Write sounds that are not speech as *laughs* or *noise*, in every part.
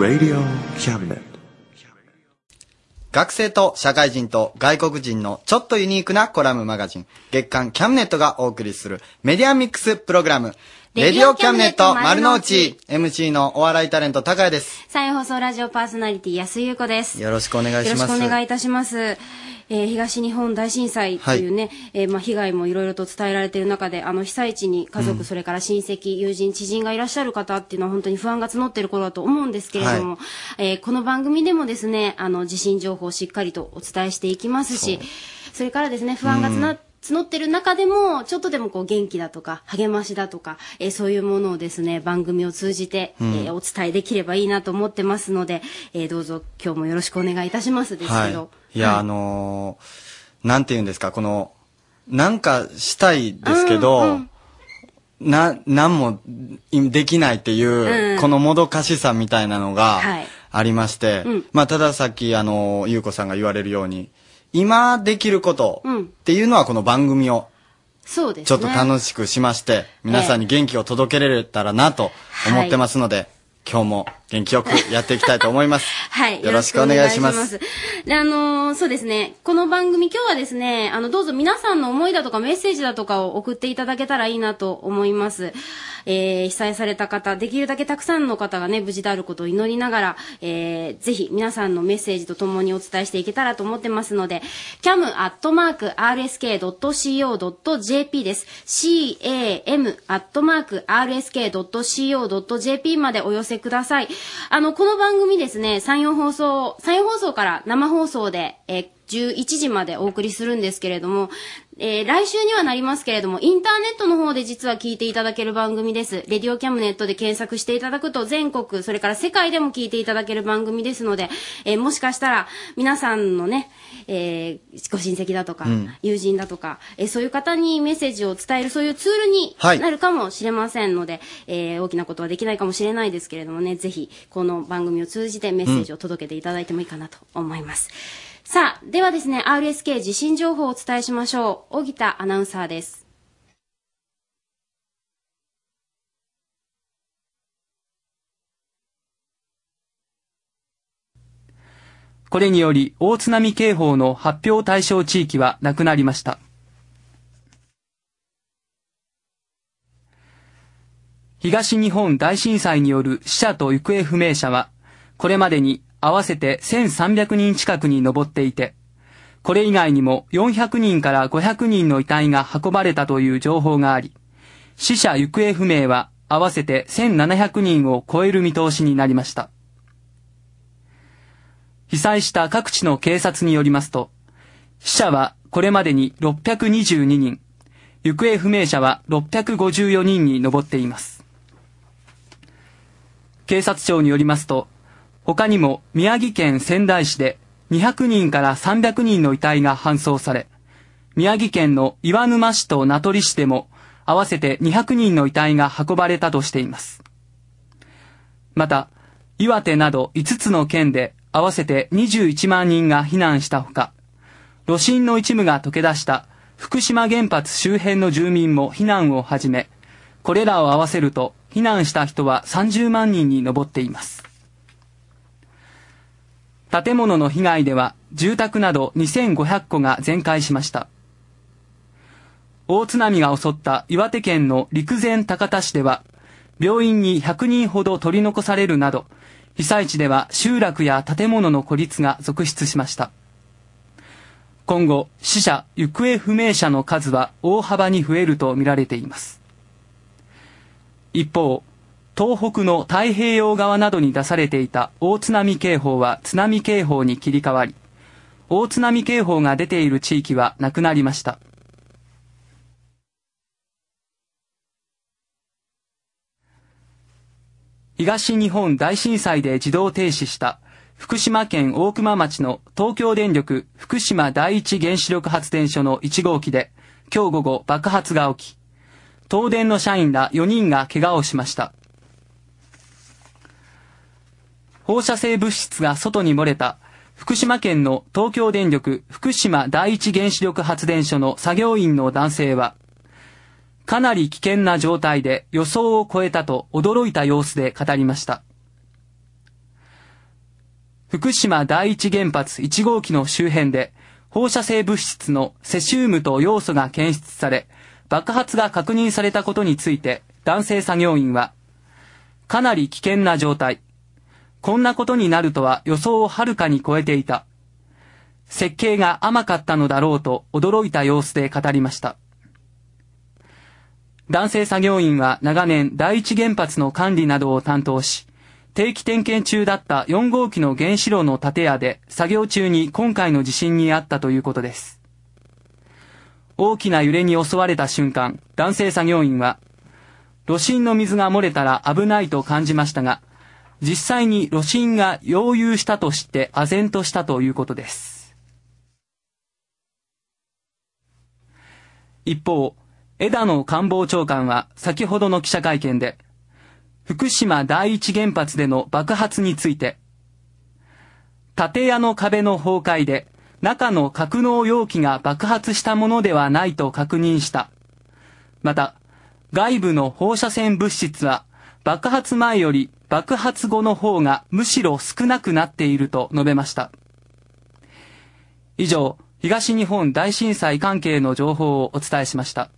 Radio Cabinet. 学生と社会人と外国人のちょっとユニークなコラムマガジン、月刊キャムネットがお送りするメディアミックスプログラム、レディオキャムネット丸の内 MC のお笑いタレント高谷です。山陽放送ラジオパーソナリティ安井優子です。よろしくお願いします。よろしくお願いいたします。えー東日本大震災というね、えーまあ、被害もいろいろと伝えられている中で、あの被災地に家族、うん。それから親戚、友人、知人がいらっしゃる方っていうのは本当に不安が募っている頃だと思うんですけれども、はえーこの番組でもですね、あの地震情報をしっかりとお伝えしていきますし、それからですね、不安がつな、うん募ってる中でも、ちょっとでもこう元気だとか、励ましだとか、えーそういうものをですね、番組を通じて、うん。えーお伝えできればいいなと思ってますので、えーどうぞ今日もよろしくお願いいたしますですけど。はい。いや、あのーなんて言うんですか、この、なんかしたいですけど、な、なんもできないっていう、うん。このもどかしさみたいなのがはい。ありまして、うん。まあ、たださっき、あの、ゆうこさんが言われるように、今できることうんっていうのはこの番組をそうですね。ちょっと楽しくしまして、皆さんに元気を届けられたらなと思ってますので、今日も元気よくやっていきたいと思います。*laughs* はい。よろしくお願いしますで、あのーそうですね。この番組、今日はですね、あの、どうぞ皆さんの思いだとかメッセージだとかを送っていただけたらいいなと思います。えー、被災された方、できるだけたくさんの方がね、無事であることを祈りながら、えー、ぜひ皆さんのメッセージとともにお伝えしていけたらと思ってますので、cam.rsk.co.jp です。cam.rsk.co.jp までお寄せください。あの、この番組ですね、山陽放送、山陽放送から生放送で、えー11時までお送りするんですけれども、えー来週にはなりますけれども、インターネットの方で実は聞いていただける番組です。レディオキャムネットで検索していただくと全国、それから世界でも聞いていただける番組ですので、えーもしかしたら皆さんのね、えーご親戚だとか、うん友人だとか、えーそういう方にメッセージを伝えるそういうツールにはいなるかもしれませんので、えー大きなことはできないかもしれないですけれどもね、ぜひこの番組を通じてメッセージを届けていただいてもいいかなと思います。さあ、ではですね、RSK 地震情報をお伝えしましょう。荻田アナウンサーです。これにより大津波警報の発表対象地域はなくなりました。東日本大震災による死者と行方不明者は、これまでに合わせて1300人近くに上っていて、これ以外にも400人から500人の遺体が運ばれたという情報があり、死者行方不明は合わせて1700人を超える見通しになりました。被災した各地の警察によりますと、死者はこれまでに622人、行方不明者は654人に上っています。警察庁によりますと、他にも宮城県仙台市で200人から300人の遺体が搬送され、宮城県の岩沼市と名取市でも合わせて200人の遺体が運ばれたとしています。また、岩手など5つの県で合わせて21万人が避難したほか、炉心の一部が溶け出した福島原発周辺の住民も避難を始め、これらを合わせると避難した人は30万人に上っています。建物の被害では住宅など2500戸が全壊しました。大津波が襲った岩手県の陸前高田市では、病院に100人ほど取り残されるなど、被災地では集落や建物の孤立が続出しました。今後、死者・行方不明者の数は大幅に増えるとみられています。一方、東北の太平洋側などに出されていた大津波警報は津波警報に切り替わり、大津波警報が出ている地域はなくなりました。東日本大震災で自動停止した福島県大熊町の東京電力福島第一原子力発電所の1号機で今日午後爆発が起き、東電の社員ら4人が怪我をしました。放射性物質が外に漏れた福島県の東京電力福島第一原子力発電所の作業員の男性は、かなり危険な状態で予想を超えたと驚いた様子で語りました。福島第一原発1号機の周辺で放射性物質のセシウムと要素が検出され、爆発が確認されたことについて男性作業員は、かなり危険な状態。こんなことになるとは予想をはるかに超えていた。設計が甘かったのだろうと驚いた様子で語りました。男性作業員は長年第一原発の管理などを担当し、定期点検中だった4号機の原子炉の建屋で作業中に今回の地震にあったということです。大きな揺れに襲われた瞬間、男性作業員は、炉心の水が漏れたら危ないと感じましたが、実際に炉心が溶融したとして唖然としたということです。一方、枝野官房長官は先ほどの記者会見で、福島第一原発での爆発について、建屋の壁の崩壊で中の格納容器が爆発したものではないと確認した。また、外部の放射線物質は爆発前より爆発後の方がむしろ少なくなっていると述べました。以上、東日本大震災関係の情報をお伝えしました。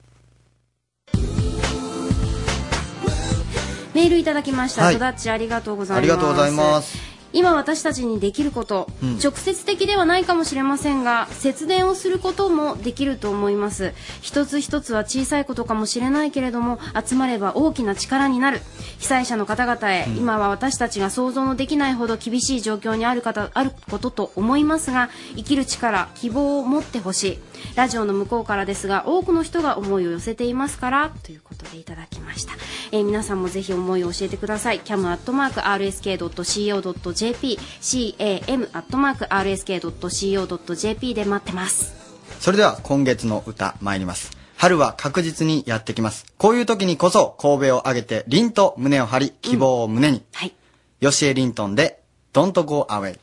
メールいただきました。はい、ありがとうございます。ありがとうございます。今私たちにできること、うん、直接的ではないかもしれませんが節電をすることもできると思います。一つ一つは小さいことかもしれないけれども集まれば大きな力になる。被災者の方々へ、うん、今は私たちが想像のできないほど厳しい状況にある方あることと思いますが生きる力希望を持ってほしいラジオの向こうからですが多くの人が思いを寄せていますからということでいただきました、えー、皆さんもぜひ思いを教えてください。cam.rsk.co.jp cam.rsk.co.jp で待ってます。それでは今月の歌参ります。春は確実にやってきます。こういう時にこそ神戸を上げて凛と胸を張り希望を胸に、うん、はい。吉江リントンで Don't Go Away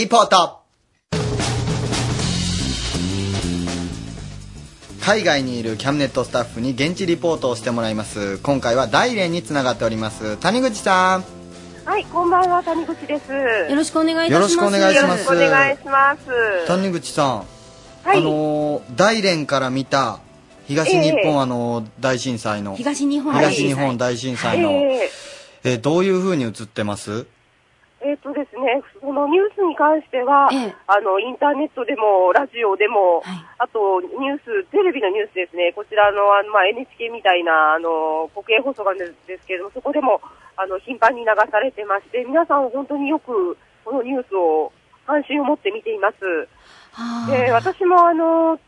リポート。海外にいるキャムネットスタッフに現地リポートをしてもらいます。今回は大連につながっております。谷口さん。はい、こんばんは、谷口です。よろしくお願いいたします。よろしくお願いします。お願いします。谷口さん、はい。あのー大連から見た東日本、ええ。あのー大震災の。東日本東日本大震災の、ええ。ーどういう風に映ってます？ーえーとですね、そのニュースに関しては、あの、インターネットでも、ラジオでも、あと、ニュース、テレビのニュースですね、こちらの、あの、まあ、NHK みたいな、あの、国営放送があるんですけれども、そこでも、あの、頻繁に流されてまして、皆さん本当によく、このニュースを関心を持って見ています。で、私もあの、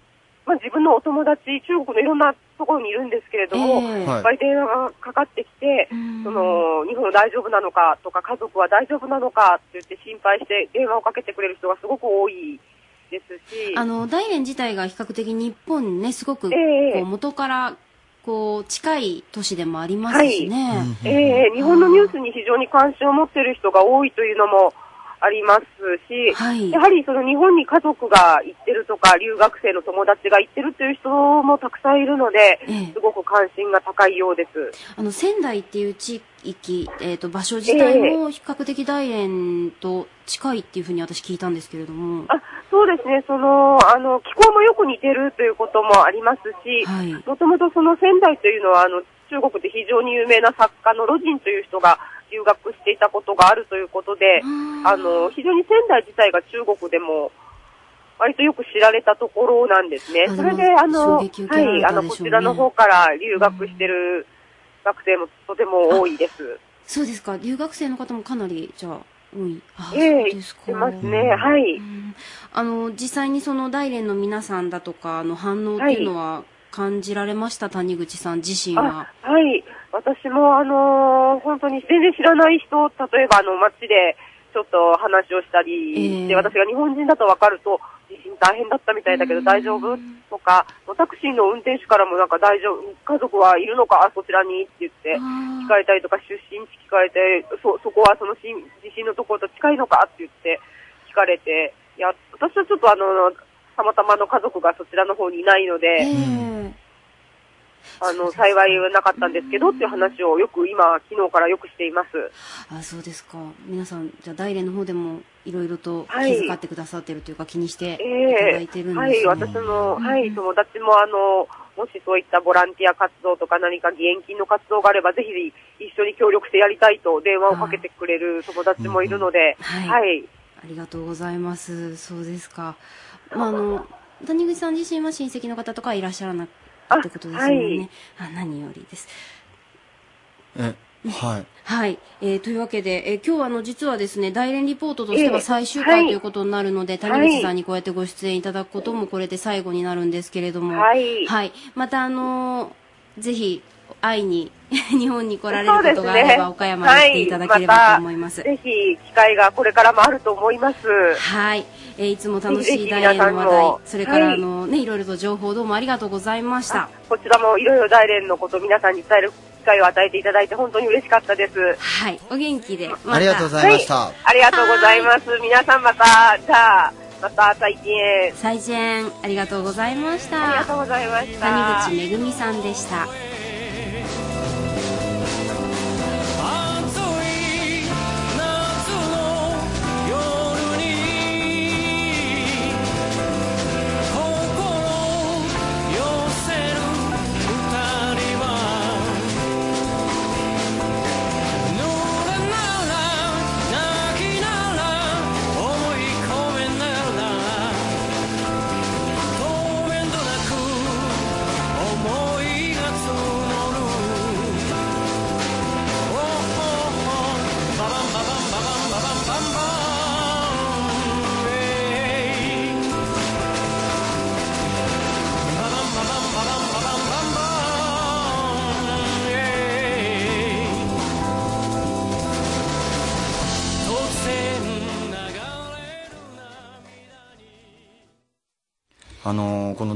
まあ、自分のお友達、中国のいろんなところにいるんですけれども、ええ。い。っぱい電話がかかってきて、その、日本大丈夫なのかとか、家族は大丈夫なのかって言って心配して電話をかけてくれる人がすごく多いですし、あの、大連自体が比較的日本にね、すごく、こええ。う元から、こう、近い都市でもありますしね。ええ日本のニュースに非常に関心を持っている人が多いというのもありますし、やはりその日本に家族が行ってるとか、留学生の友達が行ってるという人もたくさんいるので、すごく関心が高いようです。あの、仙台っていう地域、えっ、と、場所自体も比較的大連と近いっていうふうに私聞いたんですけれども。あそうですね、その、あの、気候もよく似てるということもありますし、もともとその仙台というのは、あの、中国で非常に有名な作家のロジンという人が留学していたことがあるということで、あの、非常に仙台自体が中国でも、割とよく知られたところなんですね。あそれで、あの、はい、あの、こちらの方から留学してる学生もとても多いです。そうですか。留学生の方もかなり、じゃあ、多い。あ、ええそうですか。言ってますねはいうんあの、実際にその大連の皆さんだとか、の反応っていうのは感じられました、谷口さん自身は？あはい。私も、あのー本当に全然知らない人、例えば、あの、街で、ちょっと話をしたりして、私が日本人だと分かると、地震大変だったみたいだけど大丈夫？とか、タクシーの運転手からもなんか大丈夫、家族はいるのか、あそちらに？って言って、聞かれたりとか、出身地聞かれて、そ、そこはそのし地震のところと近いのか？って言って聞かれて、いや、私はちょっとあの、たまたまの家族がそちらの方にいないので、あの、幸いはなかったんですけどっていう話をよく今、昨日からよくしています。あ、そうですか。皆さん、じゃあ大連の方でもいろいろと気はい遣ってくださってるというか、気にしていただえいてるんですね。はい、私の、はい、友達もあの、もしそういったボランティア活動とか何か義援金の活動があれば、ぜひ一緒に協力してやりたいと電話をかけてくれる友達もいるので、はいはい。ありがとうございます。そうですか。まあ、あの、谷口さん自身は親戚の方とかはいらっしゃらなかったってことですよね。あ,、何よりです。え、はい。はい。えーというわけで、えー今日はあの、実はですね、大連リポートとしてはええ最終はい回ということになるので、谷口さんにこうやってご出演いただくこともこれで最後になるんですけれども、はいまたあのーぜひ、会いに、*laughs* 日本に来られることがあれば、岡山に来ていただければと思います。ぜひ、機会がこれからもあると思います。はい。えーいつも楽しい大連の話題、それから、はいあのね、いろいろと情報どうもありがとうございました。こちらもいろいろ大連のことを皆さんに伝える機会を与えていただいて本当に嬉しかったです。はい。お元気で。ありがとうございました。はい、ありがとうございます。皆さんまた、じゃあ、また最近へ。再見。ありがとうございました。ありがとうございました。谷口めぐみさんでした。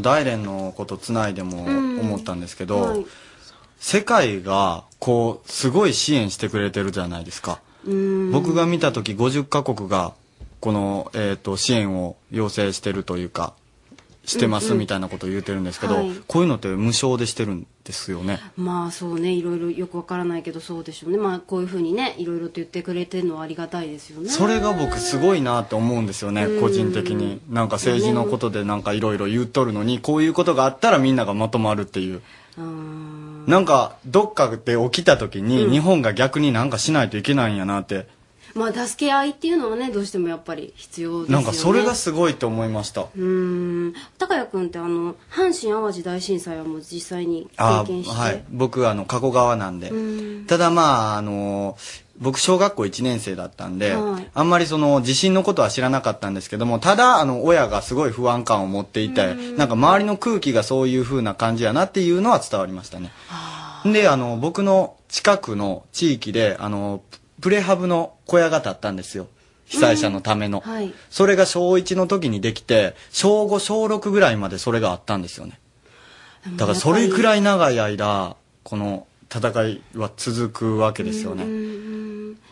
大連のことつないでもうん。思ったんですけど、はい。世界がこうすごい支援してくれてるじゃないですか、うん。僕が見た時50カ国がこの、えー、と支援を要請してるというかしてますみたいなことを言ってるんですけど、はい。こういうのって無償でしてるんですよね。まあそうねいろいろよくわからないけどそうでしょうね。まあこういうふうにねいろいろと言ってくれてるのはありがたいですよね。それが僕すごいなと思うんですよねうん。個人的に。なんか政治のことでなんかいろいろ言っとるのにこういうことがあったらみんながまとまるっていう。うんなんかどっかで起きた時に日本が逆になんかしないといけないんやなってまあ助け合いっていうのはねどうしてもやっぱり必要ですよね。なんかそれがすごいと思いました。うーん。高谷君ってあの阪神・淡路大震災はもう実際にあ経験して。はい。僕あの加古川なんで。うん。ただまああの僕小学校1年生だったんで、はい。あんまりその地震のことは知らなかったんですけどもただあの親がすごい不安感を持っていてなんか周りの空気がそういう風な感じやなっていうのは伝わりましたね。であの僕の近くの地域であのプレハブの小屋が建ったんですよ。被災者のための、はい。それが小1の時にできて小5小6ぐらいまでそれがあったんですよね。だからそれくらい長い間この戦いは続くわけですよね、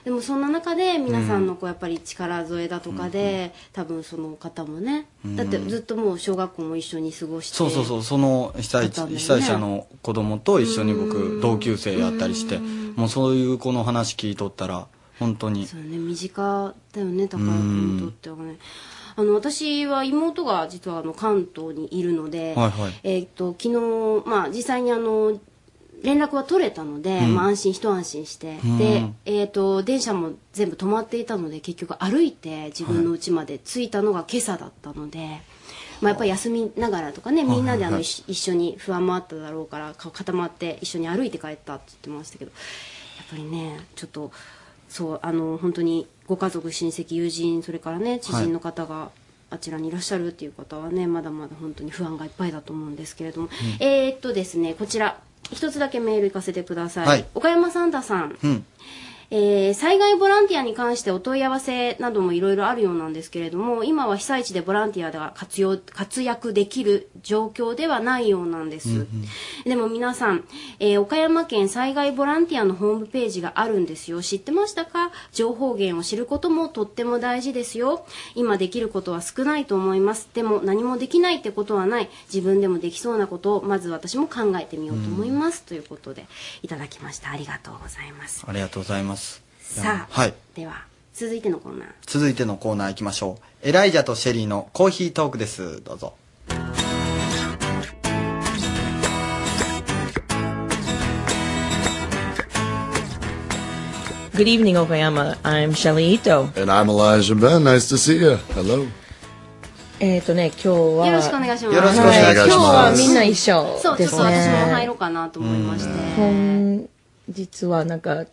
でもそんな中で皆さんのこうやっぱり力添えだとかで、多分その方もね、だってずっともう小学校も一緒に過ごしてそうそうそうその被災,、被災者の子供と一緒に僕同級生やったりしてもうそういう子の話聞いとったら本当にそうね身近だよね高谷君にとってはね。あの私は妹が実はあの関東にいるので、はいはい。えーっと昨日、まあ、実際にあの連絡は取れたので、まあ、安心一安心して、ん。で、えーっと電車も全部止まっていたので結局歩いて自分の家まで着いたのが今朝だったので。まあ、やっぱり休みながらとかねみんなであの、一一緒に不安もあっただろうからか固まって一緒に歩いて帰ったって言ってましたけどやっぱりねちょっとそうあの本当にご家族親戚友人それからね知人の方が、あちらにいらっしゃるっていう方はねまだまだ本当に不安がいっぱいだと思うんですけれども、えーっとですねこちら一つだけメール行かせてください、はい。岡山サンタさん、うんえー災害ボランティアに関してお問い合わせなどもいろいろあるようなんですけれども今は被災地でボランティアが活用活躍できる状況ではないようなんです、でも皆さん、えー岡山県災害ボランティアのホームページがあるんですよ。知ってましたか？情報源を知ることもとっても大事ですよ。今できることは少ないと思います。でも何もできないってことはない。自分でもできそうなことをまず私も考えてみようと思います、ということでいただきました。ありがとうございます。ありがとうございますさあ、はいでは続いてのコーナー続いてのコーナー行きましょうエライジャとシェリーのコーヒートークですどうぞ Good evening, Okayama. I'm Shelly Ito. And I'm Elijah Ben. Nice to see you. Hello. えっ、とね、今日は。よろしくお願いしますよろしくお願いしますはい今日はみんな一緒そう、ちょですっと私も入ね。ろうかなと思いまして。本日はなんか、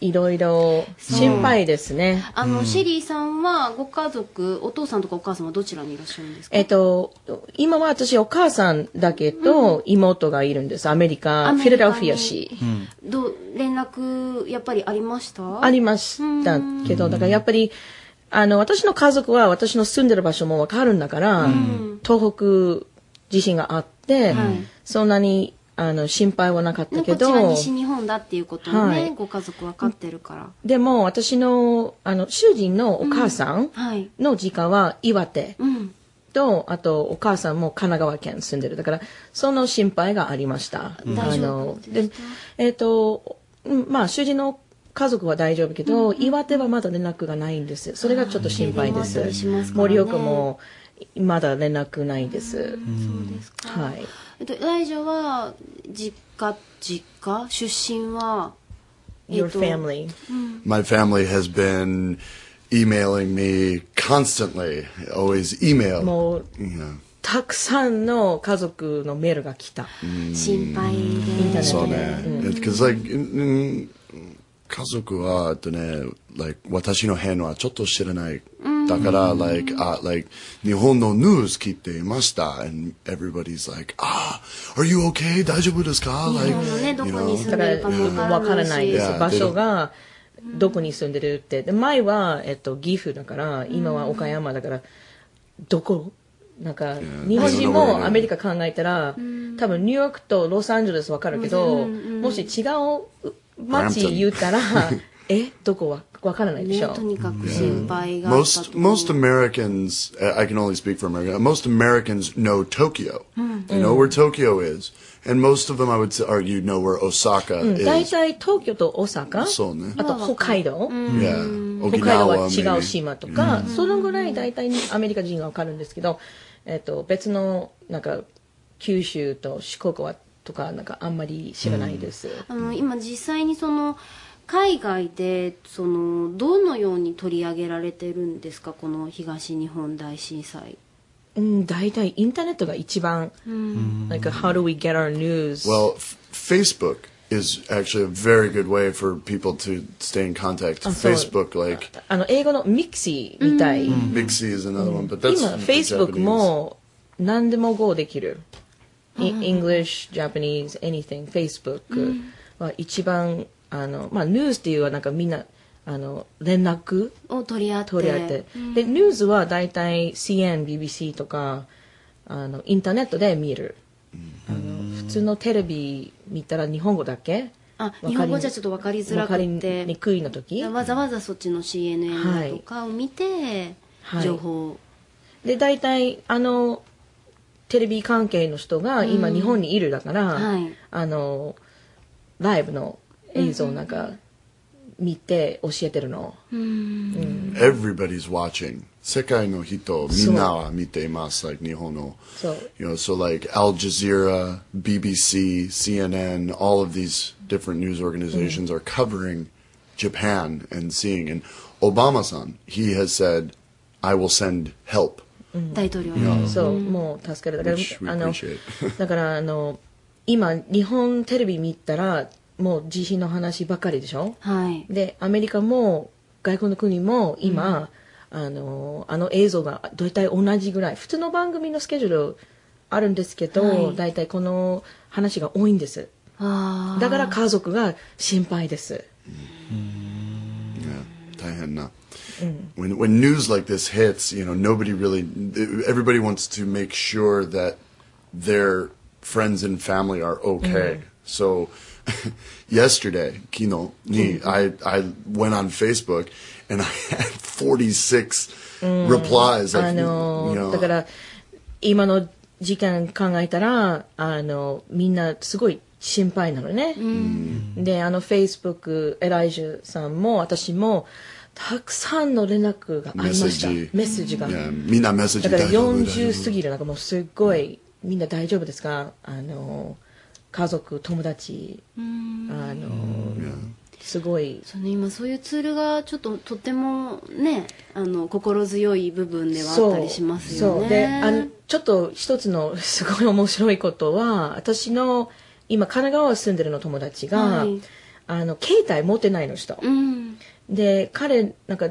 いろいろ心配ですね。あの、シェリーさんはご家族、お父さんとかお母さんはどちらにいらっしゃるんですか？えっ、と、今は私お母さんだけど、妹がいるんです。アメリカ、フィラデルフィア市。どう連絡、やっぱりありました？ありましたけど、だからやっぱり、あの、私の家族は私の住んでる場所もわかるんだから、東北地震があって、そんなに、あの、心配はなかったけど、こっちは西日本だっていうことをね、はいご家族分かってるから。でも私の、あの、主人のお母さんはい。の実家は岩手うん。と、あとお母さんも神奈川県住んでる。だから、その心配がありました。あ大丈の夫、でで、えっ、と、うんまあ、主人の家族は大丈夫けど、岩手はまだ連絡がないんです。それがちょっと心配です盛岡もまだ連絡ないです。そうですか。はい。えっと、大女は、実家、実家出身は、え Your っと family. My family has been emailing me constantly. Always email. もう.たくさんの家族のメールが来た。心配で。そうね。Because like, in 家族は、えっとね、like, 私の辺はちょっと知らない。だから、like, あ、like, 日本のニュース聞いていました。And everybody's like, あ、are you okay? 大丈夫ですか？日 Like, 本のね、どこに.住んでるかもら、わわかかららない場所が、どこに住んでるって。で、前は、えっと、岐阜だから、今は岡山だから、どこ？なんか、日本人もアメリカ考えたら、多分ニューヨークとロサンゼルスわかるけど、もし違う街言ったら、え、どこはわからないでしょ。とにかく心配が Most most Americans, uh, I can only speak for America. Most Americans know Tokyo. They know where Tokyo is, and most of them, I would say, argue, know where Osaka 大 is. 体東京と大阪、そうね。あと北海道、Yeah, 北海道は違う.島とか、そのぐらい大体にアメリカ人がわかるんですけど、えっと、別の、なんか、九州と四国は、とか、なんかあんまり知らないです。あの今実際にその海外でそのどのように取り上げられてるんですかこの東日本大震災うん、大体インターネットが一番、like, how do we get our news? Well, f- Facebook is actually a very good way for people to stay in contact. Oh, Facebook, like あの、英語のミクシーみたい。Mixi is another one, but that's 今、the Facebook. も何でも Go できる。English, Japanese, anything, Facebook は一番、あの、まあ、ニュースっていうのはなんかみんな、あの、連絡を取り合って。取り合って。で、ニュースは大体 CN、BBC とか、あの、インターネットで見る。あの、普通のテレビ見たら日本語だけあ日本語じゃちょっと分かりづらくわかりてにくいの時。わざわざそっちの CNN とかを見て、はい。情報を。で大体あのテレビ関係の人が今日本にいるだから、はいあのライブの映像なんか見て教えてるの、Everybody's watching. 世界の人みんなは見ています。like 日本の。そう You know, so like Al Jazeera, BBC, CNN, all of these different news organizations are covering Japan and seeing. And Obama-san, he has said, I will send help. 大統領に、そう、もう助かる。だからあの. *laughs* だからあの今日本テレビ見たらもう地震の話ばっかりでしょ？はい。でアメリカも外国の国も今、あのあの映像が大体同じぐらい。普通の番組のスケジュールあるんですけど、はい。大体この話が多いんです。だから家族が心配です。Yeah, 大変な. When when news like this hits, you know, nobody really, everybody wants to make sure that their friends and family are okay. So *laughs* yesterday, Kino, ni, I I went on Facebook and I *laughs* had 46 replies. あ Like, の you know, だから今の時間考えたらあのみんなすごい 心配なのね。であの Facebook エライジュさんも私もたくさんの連絡がありました。メッセージ。メッセージが。yeah, みんなメッセージだから大丈夫40過ぎるなんかもうすっごいみんな大丈夫ですか？あの家族友達。あのすごい。その今そういうツールがちょっととってもねあの心強い部分ではあったりしますよね。そう。であのちょっと一つのすごい面白いことは私の今神奈川に住んでるの友達が、はい。あの携帯持ってないの人、うん。で彼なんか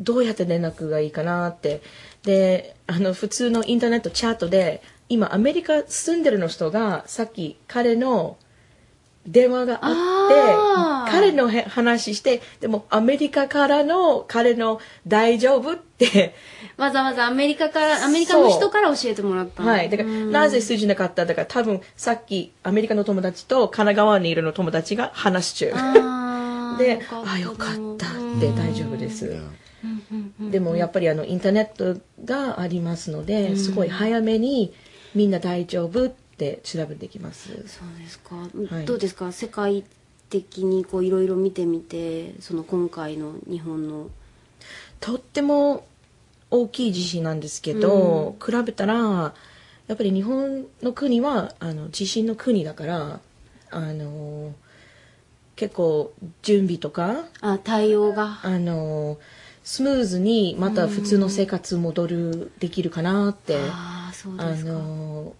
どうやって連絡がいいかなって。であの普通のインターネットチャットで今アメリカ住んでるの人がさっき彼の電話があって彼のへ話してでもアメリカからの彼の大丈夫って。わざわざアメリカからアメリカの人から教えてもらったはい。だから、なぜ通じなかった？だから、多分、さっき、アメリカの友達と神奈川にいるの友達が話し中。*laughs* で、たあ、よかったって大丈夫です。でも、やっぱり、あの、インターネットがありますので、すごい早めに、みんな大丈夫って調べてきます。そうですか、はい。どうですか？世界的にこういろいろ見てみてその今回の日本の。とっても大きい地震なんですけど、比べたらやっぱり日本の国はあの地震の国だからあの結構準備とかあ対応が。あのスムーズにまた普通の生活戻るできるかなって、ああそうあですか。の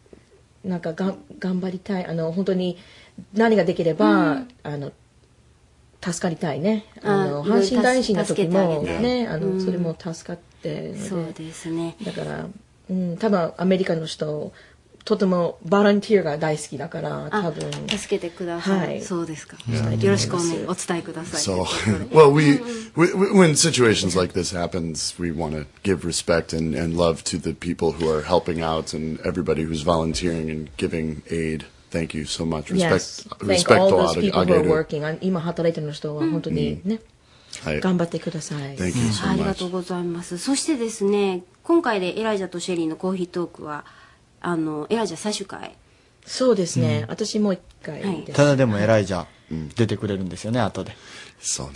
なんかが頑張りたいあの本当に何ができれば、あの助かりたいね。あの阪神大震の時もねあの、それも助かってそうですね。だから、うん、多分アメリカの人とてもバランティアが大好きだから多あ分助けてください、はいそうですか、いよろしくお,、ね、お伝えください So, well, we wh- when situations like this happens, we want to give respect and, and love to the people who are helping out and everybody who's volunteering and giving aid. Thank you so much. Yes. Respect, Thank respect all を those people あ who げ are る。working. あ今働いてる人は本当にね、はい。頑張ってください。Thank you so ありがと.うございます。そしてですね、今回でエライジャとシェリーのコーヒートークは、あの、エライジャ最終回。そうですね。私もう一回です。ただでも偉いじゃん。出てくれるんですよね、後で。そうね。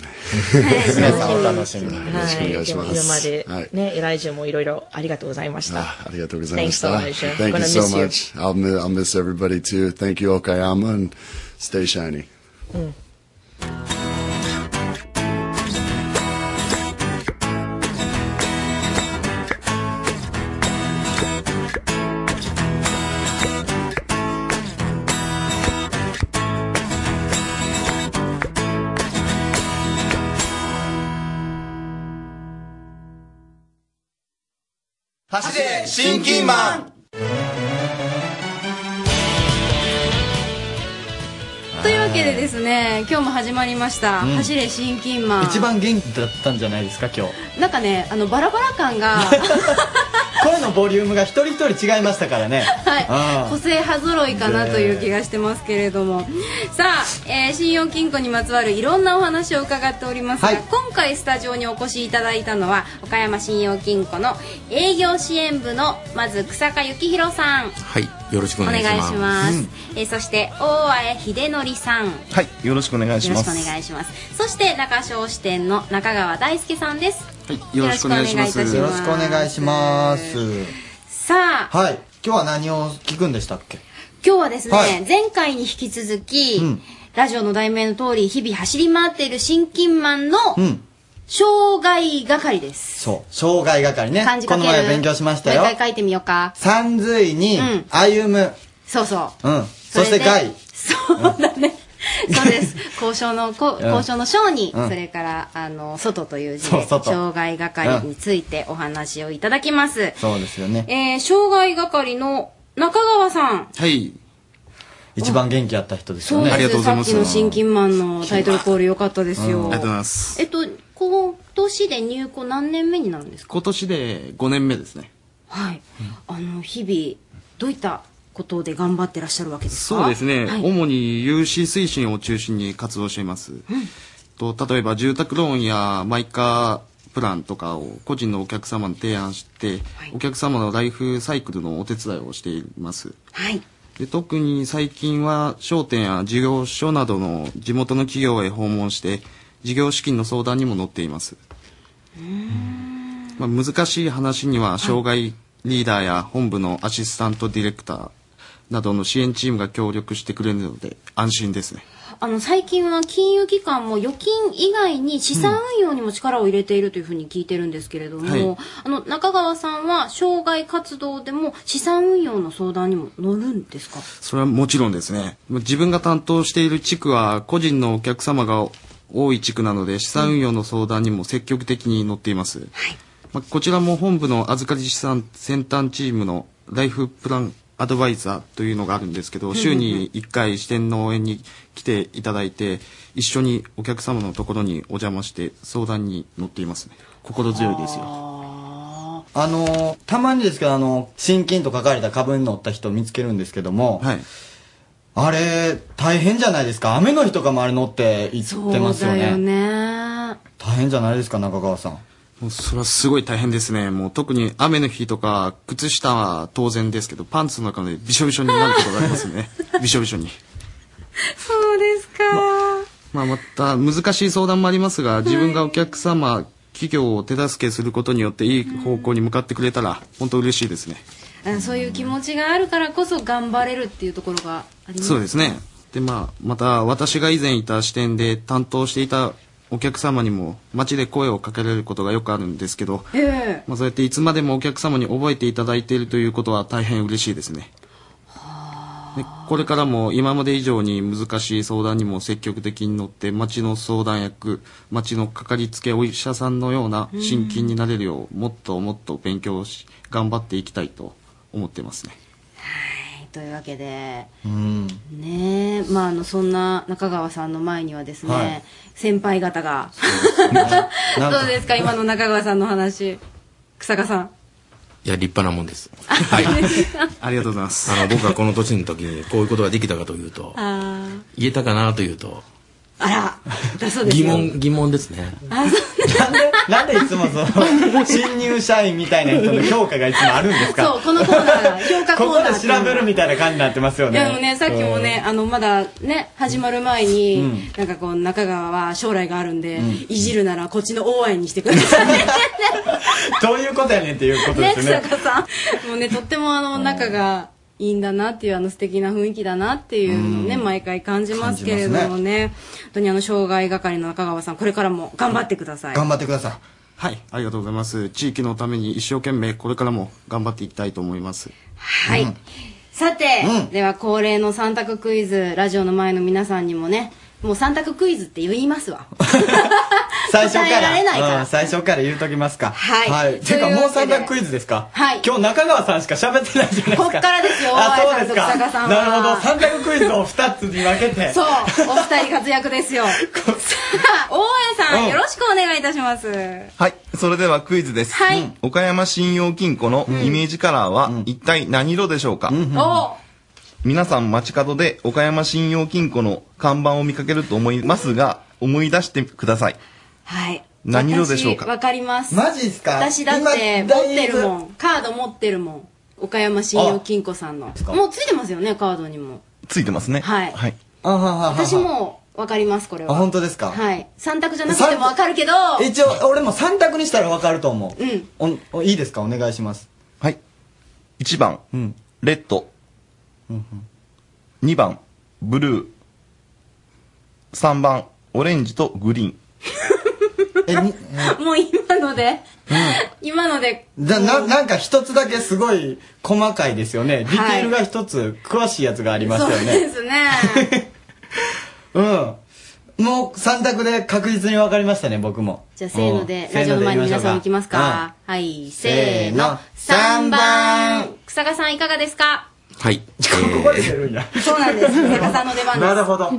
皆さんお楽しみに。よろしくお願いしますでも今まではいね、エライジュもいろいろありがとうございました。あありがとうございまし Thanks た。so much. Thank you Gonna so miss you. much. I'll, mi- I'll miss everybody too. Thank you, Okayama, and stay shiny. 走れ、新金マンというわけでですね、今日も始まりました。走れ新金マン。一番元気だったんじゃないですか、今日。なんかね、あの、バラバラ感が、*laughs* 声のボリュームが一人一人違いましたからね。はい。個性派揃いかなという気がしてますけれども、さあ、えー信用金庫にまつわるいろんなお話を伺っておりますが、はい。今回スタジオにお越しいただいたのは岡山信用金庫の営業支援部のまず草加幸宏さん。はい、よろしくおお願いします。します、えーそして大前秀則さんよはい、よろしくお願いしろしくます。お願いしますそして中小支店の中川大輔さんですはい、よろしくお願いします。よろしくおよろしくお願いします。さあはい。今日は何を聞くんでしたっけ？今日はですね、はい前回に引き続き、うんラジオの題名の通り日々走り回っている新金マンのうん。障害係です。そう。障害係ね。漢字書けるこの前勉強しましたよもう。一回書いてみようか。三髄にうん、歩む。そうそう。うん。そして害。そうだね。そうです。交渉の、こうん交渉の章に、うんそれから、あの、外という字で、そう外障害係についてお話をいただきます。そうですよね。えー、障害係の中川さん。はい、一番元気あった人ですよね。そうです。ありがとうございますさっきの新金マンのタイトルコール良かったですよ。ありがとうございます。えっと、今年で入校何年目になるんですか？今年で5年目ですね。はい。あの、日々、どういったことで頑張ってらっしゃるわけですか？そうですね、はい主に融資推進を中心に活動しています。と例えば住宅ローンやマイカープランとかを個人のお客様に提案して、はいお客様のライフサイクルのお手伝いをしています。はい。で特に最近は商店や事業所などの地元の企業へ訪問して事業資金の相談にも乗っています。まあ、難しい話には障害リーダーや本部のアシスタントディレクターなどの支援チームが協力してくれるので安心ですね。あの、最近は金融機関も預金以外に資産運用にも力を入れているというふうに聞いてるんですけれども、はい。あの、中川さんは障害活動でも資産運用の相談にも乗るんですか？それはもちろんですね。自分が担当している地区は個人のお客様が多い地区なので資産運用の相談にも積極的に乗っています、まあ、こちらも本部の預かり資産先端チームのライフプランアドバイザーというのがあるんですけど、週に1回支店の応援に来ていただいて一緒にお客様のところにお邪魔して相談に乗っています。ね心強いですよ。あのーたまにですけど、あの、新金と書かれた株に乗った人を見つけるんですけども、はいあれ、大変じゃないですか。雨の日とかもあれ乗って行ってますよそうだよね。ね。大変じゃないですか、中川さん。もうそれはすごい大変ですね。もう特に雨の日とか、靴下は当然ですけど、パンツの中でびしょびしょになることがありますね。*laughs* びしょびしょに。そうですか。まあまた難しい相談もありますが、自分がお客様、企業を手助けすることによっていい方向に向かってくれたら、本当嬉しいですね。あそういう気持ちがあるからこそ頑張れるっていうところがありますそうですね。で、まあ、また私が以前いた支店で担当していたお客様にも街で声をかけられることがよくあるんですけど、ええまあ、そうやっていつまでもお客様に覚えていただいているということは大変嬉しいですね。でこれからも今まで以上に難しい相談にも積極的に乗って町の相談役町のかかりつけお医者さんのような親近になれるようもっともっと勉強し頑張っていきたいと思ってますね。というわけで、うん。ねえ、まあ、あの、そんな中川さんの前にはですね、はい先輩方が、どうですか、今の中川さんの話。草加さん。いや、立派なもんです。はい。ありがとうございます。あの、僕がこの年の時にこういうことができたかというと、あ言えたかなというと、あら、だそうですよ。疑問、疑問ですね。あそうなんで、なんでいつもその、新入社員みたいな人の評価がいつもあるんですか？そう、このコーナーが、評価コここーナーで調べるみたいな感じになってますよね。いやでもね、さっきもね、あの、まだね、始まる前に、うんなんかこう、中川は将来があるんで、んいじるならこっちの応援にしてください。*laughs* どういうことやねんっていうことでね、すよね。草加さん。もうね、とってもあの、仲がいいんだなっていう、あの、素敵な雰囲気だなっていうのをね、うん毎回感じますけれどもね、本当にあの、障害係の中川さん、これからも頑張ってください。頑張ってください。はい、ありがとうございます。地域のために一生懸命これからも頑張っていきたいと思います。はい。さて、うんでは恒例の三択クイズ、ラジオの前の皆さんにもね、もう三択クイズって言いますわ。*laughs* 最初か答えられないからら、うん、最初から言うときますか。はいはい。ていうか、もう三択クイズですか？はい今日中川さんしか喋ってないじゃないですか。こっからですよ *laughs* あ、そうですか。草加さんはなるほど。三択クイズを二つに分けて。そう、お二人活躍ですよ。*laughs* さあ、大江さん、うんよろしくお願いいたします。はい。それではクイズです。はいうん岡山信用金庫のイメージカラーは一体何色でしょうか、お皆さん街角で岡山信用金庫の看板を見かけると思いますが、思い出してください。はい。何色でしょうか？私わかります。マジっすか？私だって今持ってるもん。カード持ってるもん。岡山信用金庫さんの。かもうついてますよね、カードにも。ついてますね。はいはい。あはははは私もわかります、これあ、は。本当ですか？はい。三択じゃなくてもわかるけど、一応、俺も三択にしたら分かると思う。うん。おおいいですか？お願いします。はい。1番、うん。レッド。2番、ブルー。3番、オレンジとグリーン。*laughs* もう今ので、今ので、じゃな、なんか一つだけすごい細かいですよね。ディテールが一つ詳しいやつがありましたよそうね。ですね。*laughs* うん。もう三択で確実に分かりましたね、僕も。じゃあ、せーのでう、んラジオの前の皆さんいきますか。はい、せーの。せーの3番。草加さんいかがですか？はい。ここで出るんや。そうなんです。草加さんの出番です。なるほど。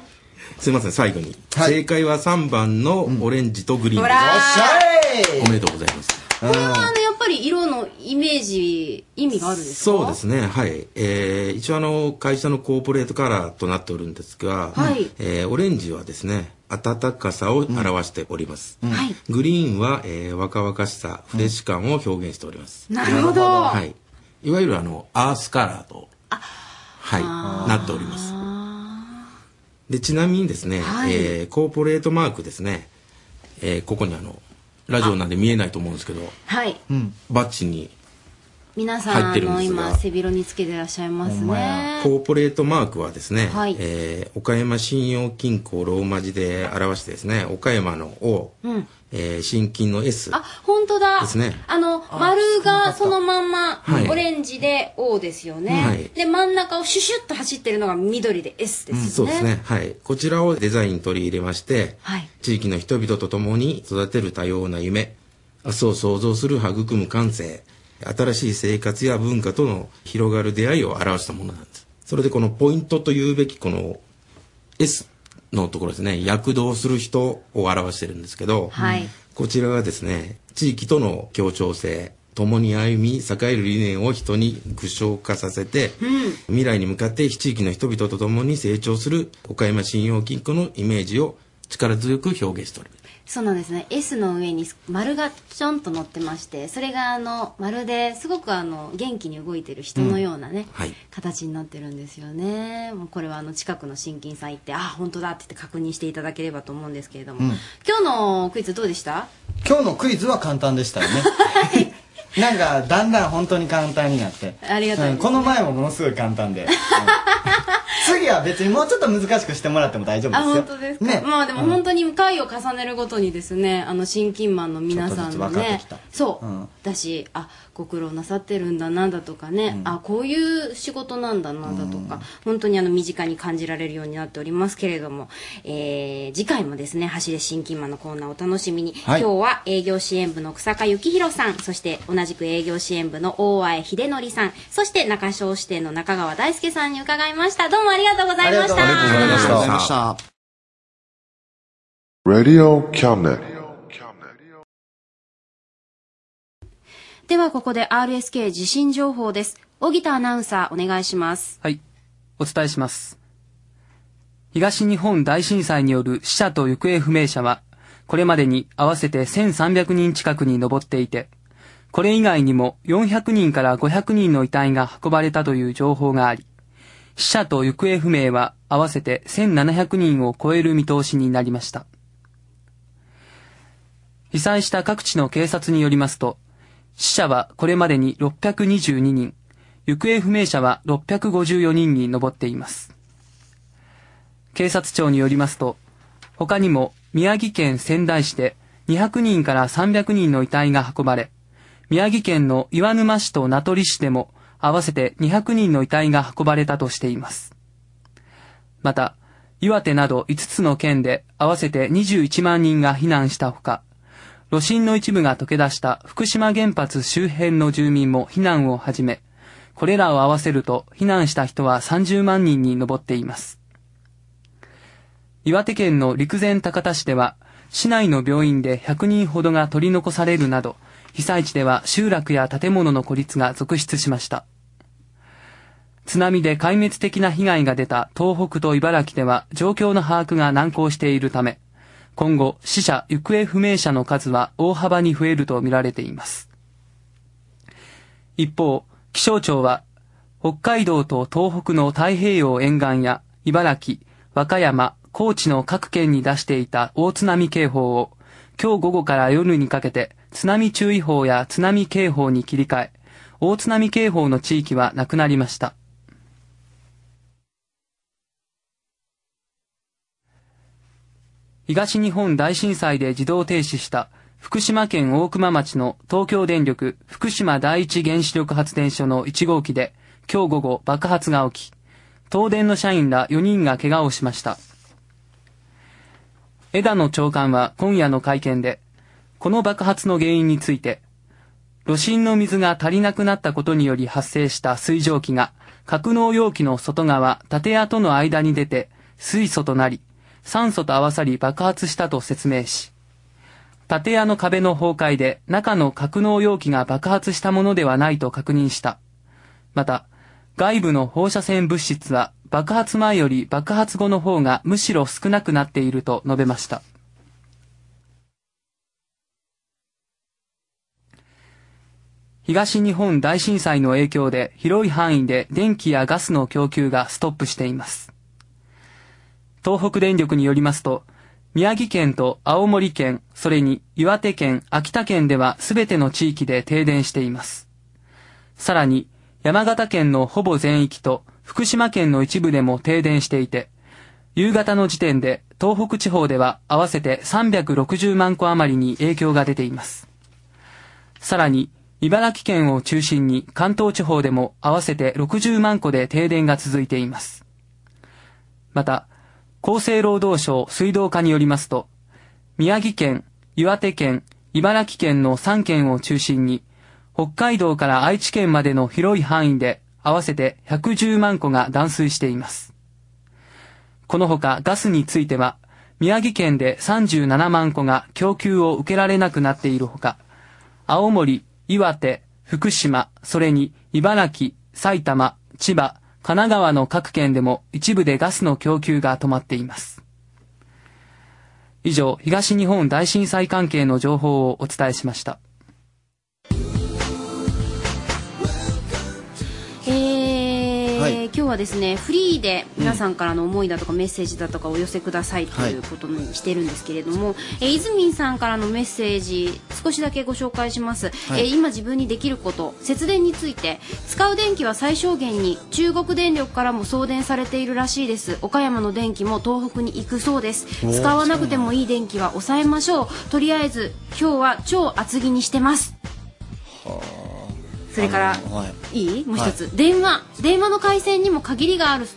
すいません、最後に。正解は3番のオレンジとグリーンでほらす。ーおめでとうございます。これはあの、やっぱり色のイメージ、意味があるんですか？そうですね、はい。えー、一応あの、会社のコーポレートカラーとなっておるんですが、はいえーオレンジはですね、暖かさを表しております。はい。グリーンは、えー若々しさ、フレッシュ感を表現しております。なるほど。はい。いわゆるあの、アースカラーと、はい、なっております。で、ちなみにですね、はい。えーコーポレートマークですね、えーここにあの、ラジオなんで見えないと思うんですけど、はい。バッジに皆さん、の、今、背広につけてらっしゃいますね。コーポレートマークはですね、はいえー岡山信用金庫ローマ字で表してですね、岡山の O、うん。えー新金の S、あ、本当だ。ですねあの、丸がそのまんま、はいオレンジで O ですよね。はいで、真ん中をシュシュッと走ってるのが緑で S ですよね。そうですね。はい。こちらをデザインに取り入れまして、はい。地域の人々と共に育てる多様な夢、明日を創造する育む感性、新しい生活や文化との広がる出会いを表したものなんです。それでこのポイントというべきこの S のところですね、躍動する人を表してるんですけど、はい。こちらはですね、地域との協調性、共に歩み、栄える理念を人に具象化させて、うん。未来に向かって地域の人々と共に成長する岡山信用金庫のイメージを力強く表現しております。そうなんですね。S の上に丸がちょんと乗ってまして、それがあの、まるですごくあの、元気に動いてる人のようなね、はい。形になってるんですよね。もうこれはあの、近くの新金さん行って、あ、本当だって言って確認していただければと思うんですけれども、うん今日のクイズどうでした？今日のクイズは簡単でしたよね。*laughs* なんか、だんだん本当に簡単になって。ありがたいですねうんこの前もものすごい簡単で。*laughs* うん次は別にもうちょっと難しくしてもらっても大丈夫ですあ、よ。本当ですか？ね。まあでも本当に回を重ねるごとにですね、あの、新金マンの皆さんのねそう、うんだし、あ、ご苦労なさってるんだな、だとかね、あ、こういう仕事なんだな、だとか、本当にあの、身近に感じられるようになっておりますけれども、えー、次回もですね、走れ新金マンのコーナーをお楽しみに、はい。今日は営業支援部の草加幸宏さん、そして同じく営業支援部の大前秀則さん、そして中小支店の中川大輔さんに伺いました。どうもありがとうございました。ありがとうございました。ありがとうございました。Radio Cabinet. ではここで RSK 地震情報です。荻田アナウンサーお願いします。はい。お伝えします。東日本大震災による死者と行方不明者は、これまでに合わせて1300人近くに上っていて、これ以外にも400人から500人の遺体が運ばれたという情報があり、死者と行方不明は合わせて1700人を超える見通しになりました。被災した各地の警察によりますと、死者はこれまでに622人、行方不明者は654人に上っています。警察庁によりますと、他にも宮城県仙台市で200人から300人の遺体が運ばれ、宮城県の岩沼市と名取市でも合わせて200人の遺体が運ばれたとしています。また、岩手など5つの県で合わせて21万人が避難したほか、炉心の一部が溶け出した福島原発周辺の住民も避難を始め、これらを合わせると避難した人は30万人に上っています。岩手県の陸前高田市では、市内の病院で100人ほどが取り残されるなど、被災地では集落や建物の孤立が続出しました。津波で壊滅的な被害が出た東北と茨城では状況の把握が難航しているため、今後死者・行方不明者の数は大幅に増えるとみられています。一方、気象庁は北海道と東北の太平洋沿岸や茨城、和歌山、高知の各県に出していた大津波警報を今日午後から夜にかけて津波注意報や津波警報に切り替え、大津波警報の地域はなくなりました。東日本大震災で自動停止した福島県大熊町の東京電力福島第一原子力発電所の1号機で今日午後爆発が起き、東電の社員ら4人が怪我をしました。枝野長官は今夜の会見で、この爆発の原因について、炉心の水が足りなくなったことにより発生した水蒸気が格納容器の外側、建屋との間に出て水素となり、酸素と合わさり爆発したと説明し、建屋の壁の崩壊で中の格納容器が爆発したものではないと確認した。また、外部の放射線物質は爆発前より爆発後の方がむしろ少なくなっていると述べました。東日本大震災の影響で広い範囲で電気やガスの供給がストップしています。東北電力によりますと、宮城県と青森県、それに岩手県、秋田県では全ての地域で停電しています。さらに、山形県のほぼ全域と福島県の一部でも停電していて、夕方の時点で東北地方では合わせて360万戸余りに影響が出ています。さらに、茨城県を中心に関東地方でも合わせて60万戸で停電が続いています。また、厚生労働省水道課によりますと、宮城県、岩手県、茨城県の3県を中心に、北海道から愛知県までの広い範囲で合わせて110万戸が断水しています。このほかガスについては、宮城県で37万戸が供給を受けられなくなっているほか、青森、岩手、福島、それに茨城、埼玉、千葉、神奈川の各県でも一部でガスの供給が止まっています。以上、東日本大震災関係の情報をお伝えしました。えー今日ははですねフリーで皆さんからの思いだとかメッセージだとかお寄せくださいということにしてるんですけれども、えー、い。ずみんさんからのメッセージ少しだけご紹介します、はい。えー今自分にできること節電について使う電気は最小限に中国電力からも送電されているらしいです。岡山の電気も東北に行くそうです。使わなくてもいい電気は抑えましょう。とりあえず今日は超厚着にしてますそれからはい。いい？もう一つ、電話。電話の回線にも限りがある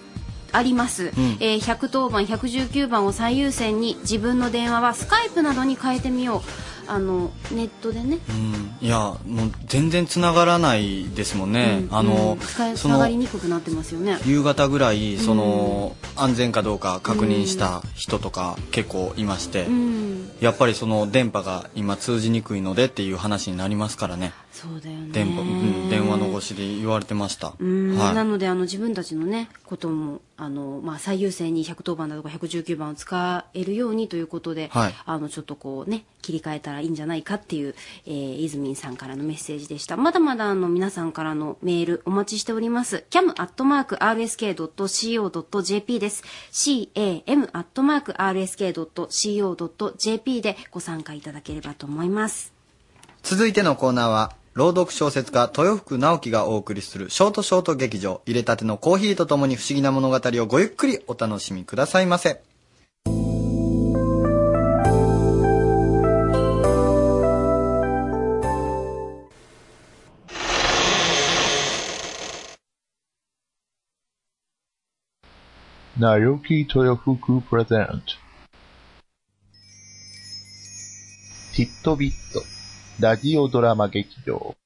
あります、ん。えー110番119番を最優先に自分の電話はスカイプなどに変えてみよう。あのネットでね、うん。いやもう全然つながらないですもんね、うん。あの、うん。つながりにくくなってますよね。夕方ぐらいその、安全かどうか確認した人とか結構いまして、うん。やっぱりその電波が今通じにくいのでっていう話になりますからね。そうだよね。電波、うん、電話の越しで言われてました、うん。はい。なのであの自分たちのねこともあの、まあ、最優先に110番だとか119番を使えるようにということで、はい。あのちょっとこうね切り替えたらいいんじゃないかっていう、えー、いずみんさんからのメッセージでした。まだまだあの皆さんからのメールお待ちしております。cam.rsk.co.jp です。cam.rsk.co.jp でご参加いただければと思います。続いてのコーナーは朗読小説家豊福直樹がお送りするショートショート劇場入れたてのコーヒーとともに不思議な物語をごゆっくりお楽しみくださいませなよき豊福プレゼント。ティットビット、ラジオドラマ劇場。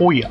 おや、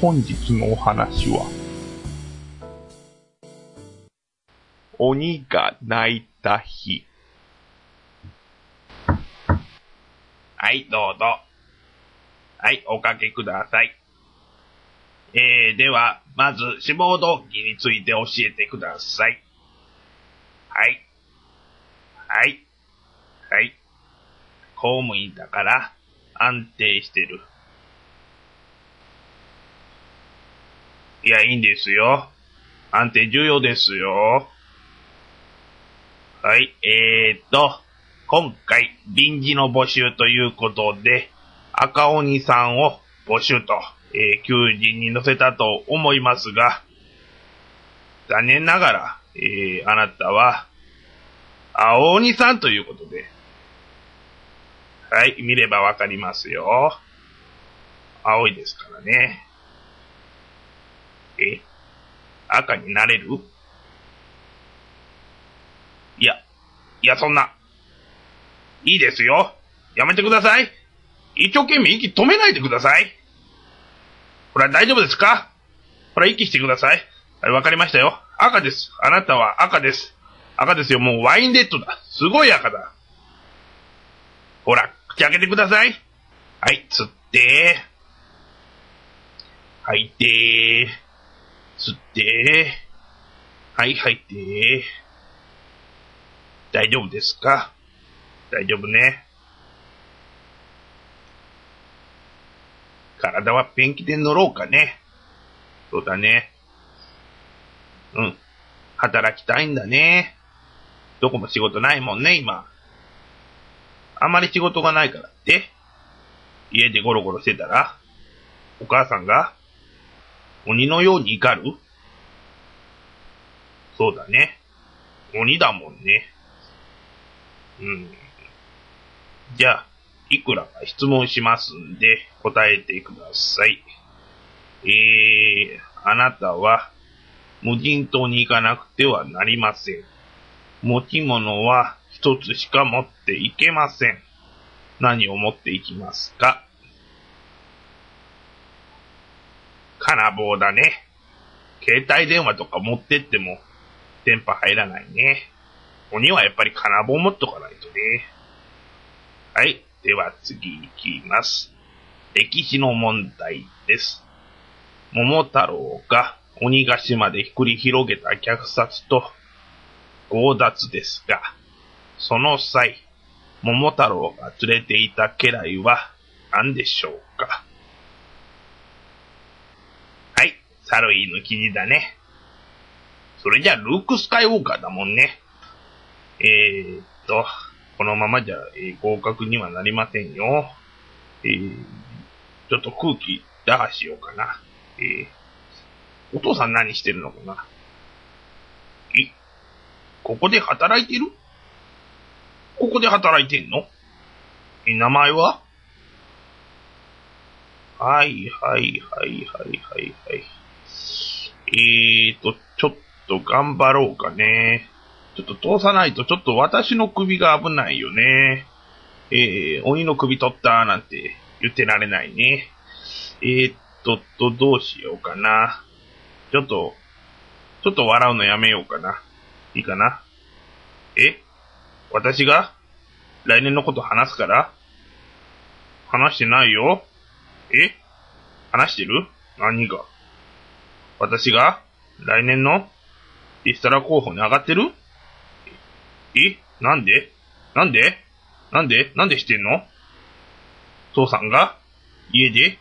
本日のお話は、鬼が泣いた日。はい、どうぞ。はい、おかけください。えー、では、まず、志望動機について教えてください。はい。はい。はい。公務員だから、安定してる。いや、いいんですよ。安定重要ですよ。はい、えーっと、今回、臨時の募集ということで、赤鬼さんを募集と、えー求人に載せたと思いますが、残念ながら、えーあなたは、青鬼さんということで、はい、見ればわかりますよ。青いですからね。え、赤になれる？いや、いや、そんな。いいですよ。やめてください。一生懸命息止めないでください。ほら、大丈夫ですか？ほら、息してください。はい、わかりましたよ。赤です。あなたは赤です。赤ですよ。もうワインレッドだ。すごい赤だ。ほら、口開けてください。はい、吸って。吐いて。吸って。はい、吐いて。大丈夫ですか？大丈夫ね。体はペンキで乗ろうかね。そうだね。うん。働きたいんだね。どこも仕事ないもんね、今。あまり仕事がないからって。家でゴロゴロしてたら、お母さんが、鬼のように怒る？そうだね。鬼だもんね。うん。じゃあ、いくらか質問しますんで、答えてください。えー、あなたは、無人島に行かなくてはなりません。持ち物は一つしか持っていけません。何を持っていきますか？金棒だね。携帯電話とか持ってっても電波入らないね。鬼はやっぱり金棒持っとかないとね。はい。では次行きます。歴史の問題です。桃太郎が鬼ヶ島で繰り広げた虐殺と強奪ですが、その際、桃太郎が連れていた家来は何でしょうか？はい、猿犬記事だね。それじゃルーク・スカイウォーカーだもんね。えーっと、このままじゃ、えー合格にはなりませんよ。えー、ちょっと空気打破しようかな。えー、お父さん何してるのかな？え、ここで働いてる？ここで働いてんの？え、名前は？はい、はい、はい、はい、はい、はい。えーと、ちょっと頑張ろうかね。ちょっと通さないと、ちょっと私の首が危ないよね。えー、鬼の首取ったなんて言ってられないね。えーっと、と、どうしようかな。ちょっと、ちょっと笑うのやめようかな。いいかな。え？私が来年のこと話すから？話してないよ。え？話してる？何が？私が来年のリストラ候補に上がってる？え？なんで？なんで？なんで？なんでしてんの？父さんが家で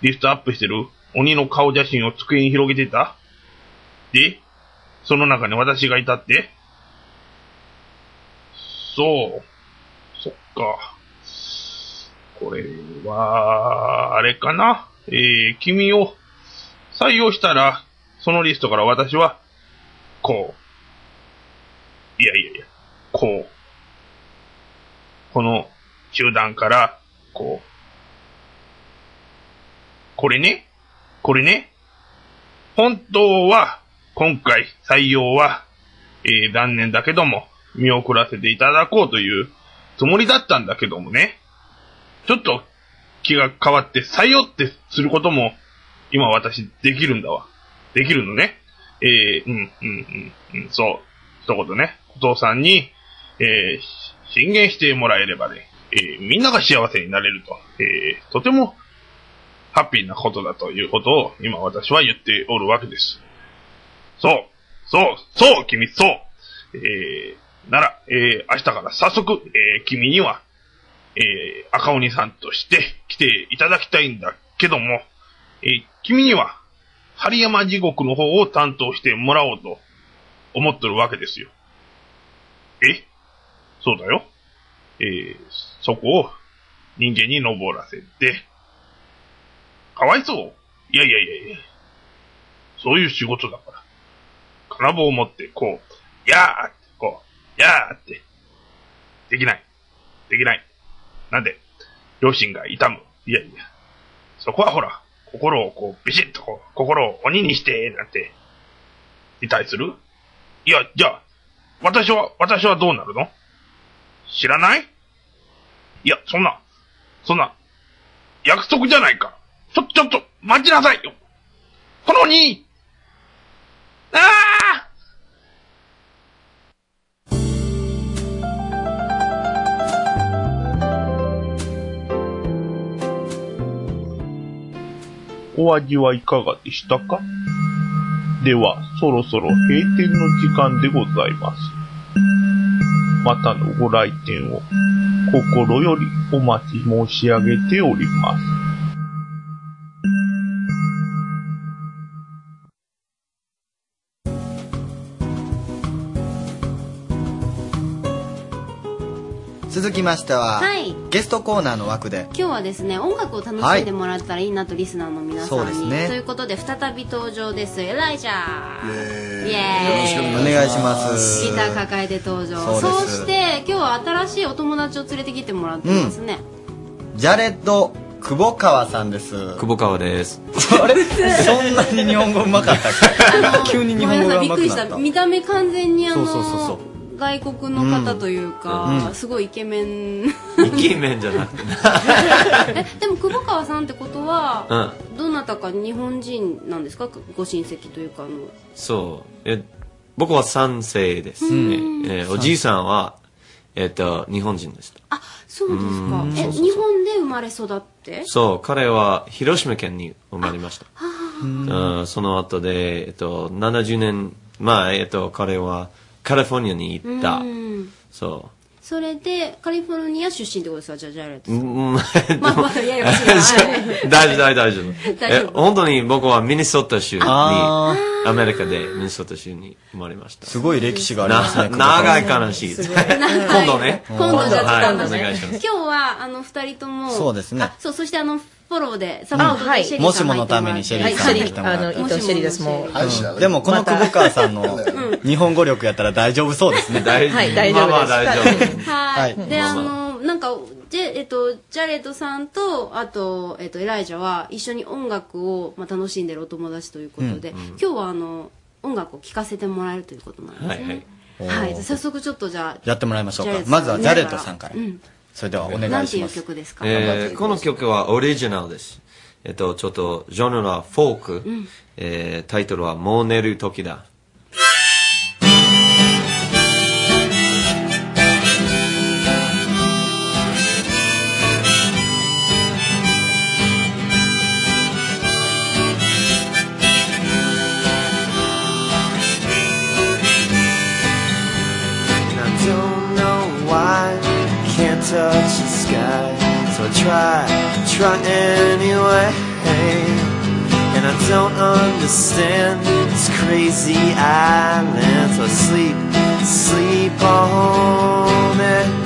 リストアップしてる鬼の顔写真を机に広げてた？で、その中に私がいたって？そう。そっか。これは、あれかな？えー、君を採用したら、そのリストから私は、こう。いやいやいや、こう。この集団から、こう。これね、これね、本当は、今回採用は、えー、残念だけども、見送らせていただこうというつもりだったんだけどもね、ちょっと気が変わって採用ってすることも、今私できるんだわ。できるのね。えー、うん、うん、うん、うん、そう。一言ね、お父さんに、えー、進言してもらえればね、えー、みんなが幸せになれると、えー、とても、ハッピーなことだということを、今私は言っておるわけです。そう、そう、そう、君、そう。えー、なら、えー、明日から早速、えー、君には、えー、赤鬼さんとして来ていただきたいんだけども、えー、君には、針山地獄の方を担当してもらおうと思ってるわけですよ。え？そうだよ。えー、そこを人間に登らせて、かわいそういやいやいやいや。そういう仕事だから。金棒を持って、こう、やーって、こう、やーって。できない。できない。なんで、両親が痛む。いやいや。そこはほら、心をこう、ビシッとこう、心を鬼にして、なんて、に対する？いや、じゃあ、私は、私はどうなるの？知らない？いや、そんな、そんな、約束じゃないか。ちょ、ちょっと、待ちなさいよ。この鬼！ああお味はいかがでしたか？では、そろそろ閉店の時間でございます。またのご来店を心よりお待ち申し上げております。きましては、はい。ゲストコーナーの枠で。今日はですね音楽を楽しんでもらったらいいなとリスナーの皆さんに、そうですね。ということで再び登場です。エライジャー。イエーイ。お願いします。ギター抱えて登場。そうして今日は新しいお友達を連れてきてもらってますね、ジャレッド久保川さんです。久保川です。あれ？そんなに日本語うまかったっけ？*laughs* 急に日本語がさいびっくりしたうまくなった。見た目完全にあのそうそうそうそう外国の方というか、うんすごいイケメンイケメンじゃなくて。えでも久保川さんってことは、うん。どなたか日本人なんですか？ご親戚というかあのそう。え、僕は三世ですね。えーおじいさんは、えっと、日本人でした。そうですかうんえ日本で生まれ育って？そう、彼は広島県に生まれました。うんその後で、えっと、70年前、えっと、彼はカリフォルニアに行ったう。んそそれでカリフォルニア出身ってことですか？じゃあジャレットう。うん、まあまあややこしいなはい大丈夫、大丈夫、大丈夫。大丈夫え、本当に僕はミネソタ州に、あアメリカでミネソタ州に生まれました。すごい歴史がありますねな長い話。*laughs* 今度ね。今度じゃあはい、お今度ね願いします。今日はあの二人ともそうですねあそうそしてあのフォローでサポでシェリーもしさん入ってもらって。ものためにシェリーさんが来てもらって。はいシェリーあの伊藤シェリーですもう。でもこの久保川さんの日本語力やったら大丈夫そうですね。大はい大丈夫。ですまあまあ大丈夫ははい。い。であのなんかジェ,、えっと、ジャレットさんとあと、えっと、エライジャは一緒に音楽を、まあ、楽しんでるお友達ということで、うんうん。今日はあの音楽を聴かせてもらえるということなんですね。はいはい、じゃあ早速ちょっとじゃあやってもらいましょうか。まずはジャレットさんから。うんそれではお願いしなんていうます曲ですか、えーこの曲はオリジナルです。えっと、ちょっと、ジョンルはフォーク。んえータイトルは、もう寝る時だ。Touch the sky. So I try, try anyway. And I don't understand this crazy island. So I sleep, sleep on it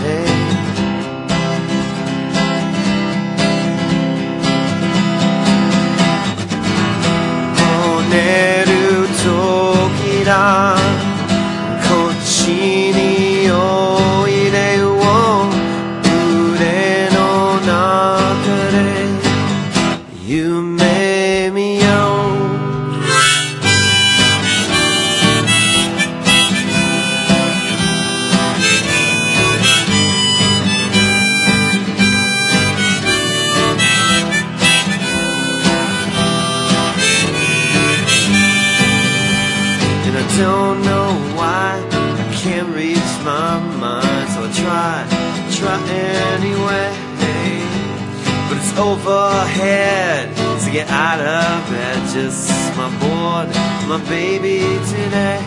out of bed. Just my board, my baby today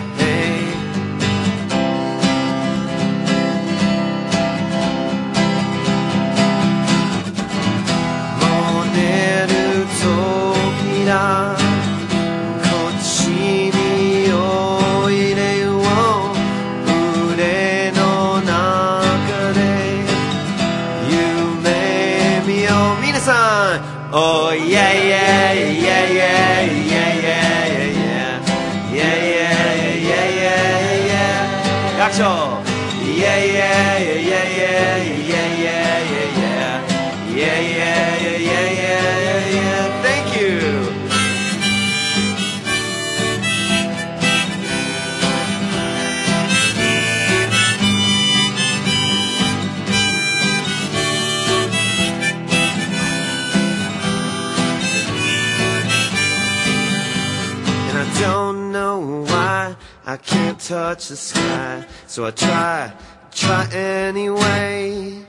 touch the sky So I try, try anyway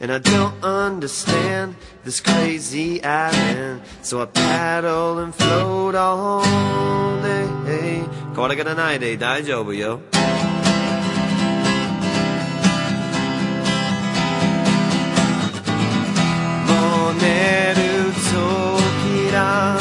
And I don't understand this crazy island So I paddle and float all day これがないで大丈夫よもう寝る時だ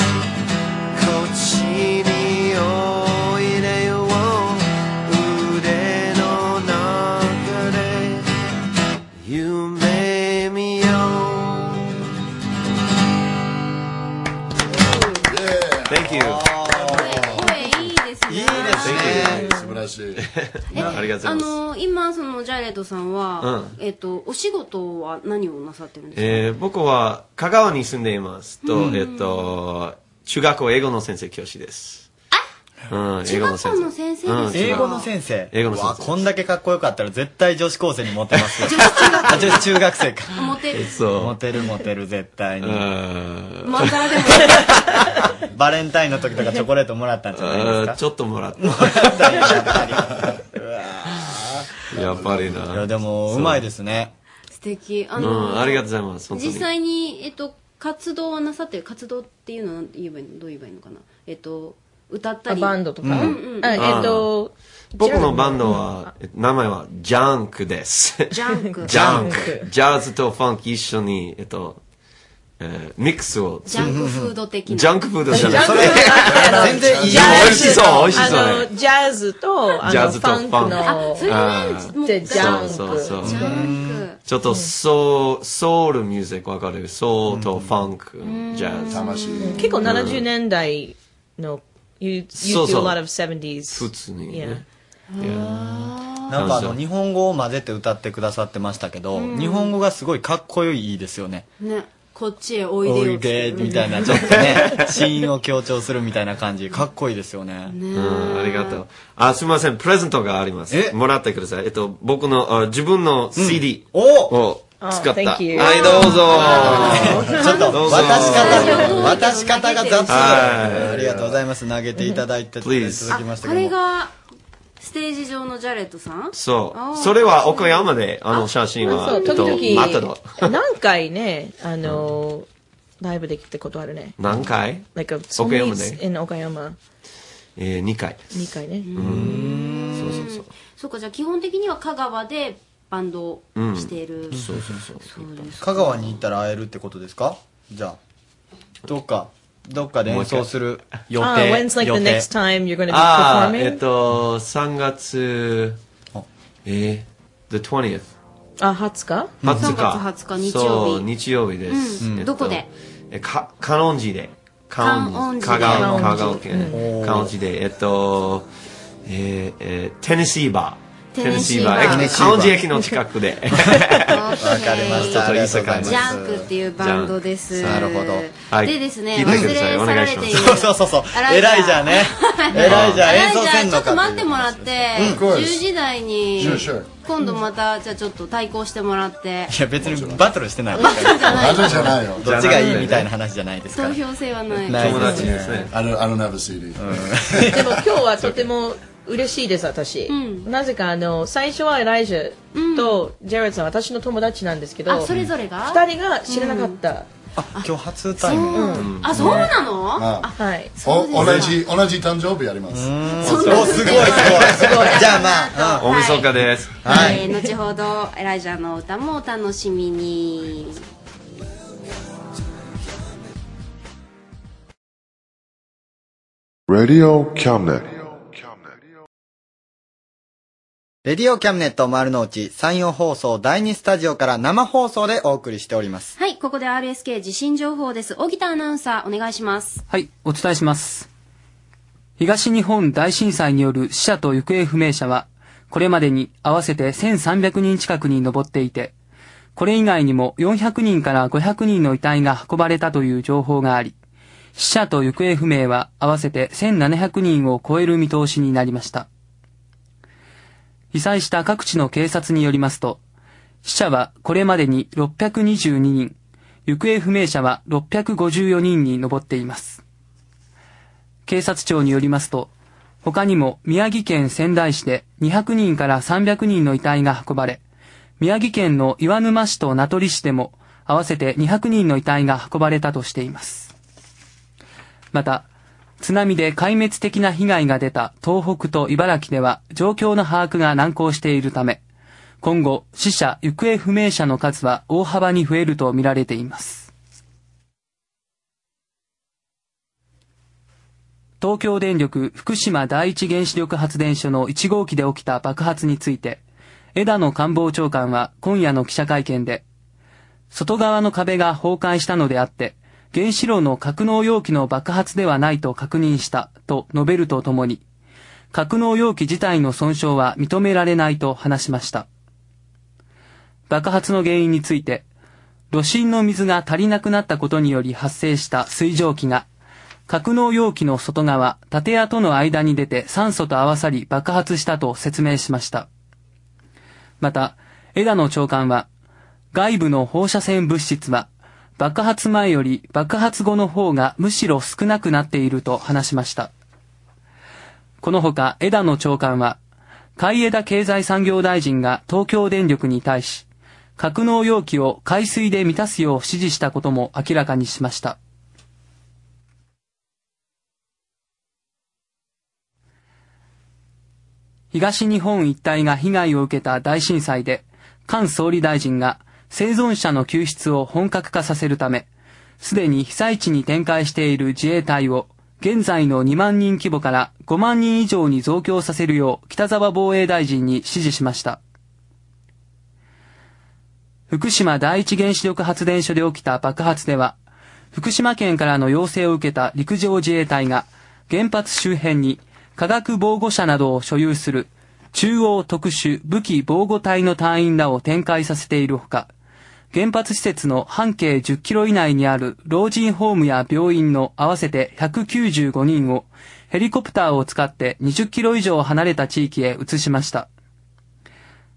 しい。ありがとうあございます。のー今そのジャレットさんは、えっ、とお仕事は何をなさってるんですか、えー僕は香川に住んでいますと、うんえっと、中学校英語の先生教師です。うん、英語の先生。中学校の先生ですかうん英語の先生。英語の先生わこんだけかっこよかったら絶対女子高生にモテますよ。あ女子中学生か。モテるそう。モテるモテる絶対に。まんざらでも *laughs* バレンタインの時とかチョコレートもらったんじゃないですか？ちょっともらった。やっぱりな。いやでもうまいですね。素敵あうのありがとうございます。実際にえっ、と活動はなさってる？活動っていうのは言えばいいの？どう言えばいいのかな？えっ、と歌ったり。あバンドとか？うんうんあえっと僕のバンドは、え名前はジャンクです。ジャンク。*laughs* ジャンジク。ジャズとファンク一緒に、えっと、えーミックスを。ジャンクフード的な。ジャンクフードじゃなくて。*laughs* 全然いいジャズ美味しそう、美味しそう。あのね。ジャズとあジャズとのファンクの。あそれジャンク。そうそうそう。ジャンク。ちょっとソウル、ソウルミュージックわかる？ソウルとファンク、ジャズ。魂。結構70年代の You, you そう do そう a lot of 70s 普通に Yeah. ね。なんかあの日本語を混ぜて歌ってくださってましたけど、日本語がすごいかっこいいですよね。ねこっちへおいでおよいでみたいなちょっとね、*laughs* シーンを強調するみたいな感じ、かっこいいですよね。うん、ありがとう。あ、すみません、プレゼントがあります。もらってください。えっと、僕の、あ自分の CD を使った。あ thank you はい、どうぞ。*laughs* ちょっと渡し方、渡し方が雑。はいありがとうございます。投げていただいて、いただきましたこけども。れがステージ上のジャレットさん？そう。それは岡山で、あの写真は、そうえっと、時。々 *laughs* 何回ねあのライブできたことあるね何回？Like a 岡山で？in 岡山えー、2回。2回ねそうそうそう。そうかじゃあ基本的には香川でバンドをしている、そうそうそう。香川に行ったら会えるってことですか？じゃあ、どっか、どっかで演奏する予定。Ah, when's like 予 the 定 next time you're gonna be ああ、performing? えっと、3月、えー、the 20th。あ20日？20日。3月20日日曜日そう、日曜日です。うんえっとどこで？えか、観音寺で。観観音寺で香川、観音寺香川県。観音寺で。えっと、えーえーテネシーバー。テネシーバー。駅観音寺駅の近くで。*laughs* わかりましたちょっといい世界ジャンクっていうバンドです。なるほどはいでですね、忘れ去られている。そうそうそうそう。エライジャーね。エライジャー演奏せんちょっと待ってもらって、うん10時台に.今度またじゃあちょっと対抗してもらっていや別にバトルしてないバトルじゃないバトルじゃないよ。どっちがいいみたいな話じゃないですから。投票制はない。ない友達ですね。I don't, I don't have a CD. でも今日はとても嬉しいです私、なぜかあの最初はエライジャとジェレットさん私の友達なんですけどあ、それぞれが？二人が知らなかった、あ、今日初対面。あ、そうなの？あはい。お同じ、同じ誕生日やります。お、すごいすごい。すごい。じゃあまあ、大晦日です。はい。えー後ほどエライジャーの歌もお楽しみに。Radio Cabinet. レディオキャムネット丸の内山陽放送第2スタジオから生放送でお送りしております。はい、ここで RSK 地震情報です。小木田アナウンサー、お願いします。はい、お伝えします。東日本大震災による死者と行方不明者は、これまでに合わせて1300人近くに上っていて、これ以外にも400人から500人の遺体が運ばれたという情報があり、死者と行方不明は合わせて1700人を超える見通しになりました。被災した各地の警察によりますと、死者はこれまでに622人、行方不明者は654人に上っています。警察庁によりますと、他にも宮城県仙台市で200人から300人の遺体が運ばれ、宮城県の岩沼市と名取市でも合わせて200人の遺体が運ばれたとしています。また、津波で壊滅的な被害が出た東北と茨城では状況の把握が難航しているため、今後死者・行方不明者の数は大幅に増えるとみられています。東京電力福島第一原子力発電所の1号機で起きた爆発について、枝野官房長官は今夜の記者会見で、外側の壁が崩壊したのであって、原子炉の格納容器の爆発ではないと確認したと述べるとともに、格納容器自体の損傷は認められないと話しました。爆発の原因について、炉心の水が足りなくなったことにより発生した水蒸気が、格納容器の外側、建屋との間に出て酸素と合わさり爆発したと説明しました。また、枝野長官は、外部の放射線物質は、爆発前より爆発後の方がむしろ少なくなっていると話しました。このほか枝野長官は、海江田経済産業大臣が東京電力に対し、格納容器を海水で満たすよう指示したことも明らかにしました。東日本一帯が被害を受けた大震災で、菅総理大臣が生存者の救出を本格化させるため、すでに被災地に展開している自衛隊を現在の2万人規模から5万人以上に増強させるよう北沢防衛大臣に指示しました。福島第一原子力発電所で起きた爆発では、福島県からの要請を受けた陸上自衛隊が原発周辺に化学防護車などを所有する中央特殊武器防護隊の隊員らを展開させているほか、原発施設の半径10キロ以内にある老人ホームや病院の合わせて195人をヘリコプターを使って20キロ以上離れた地域へ移しました。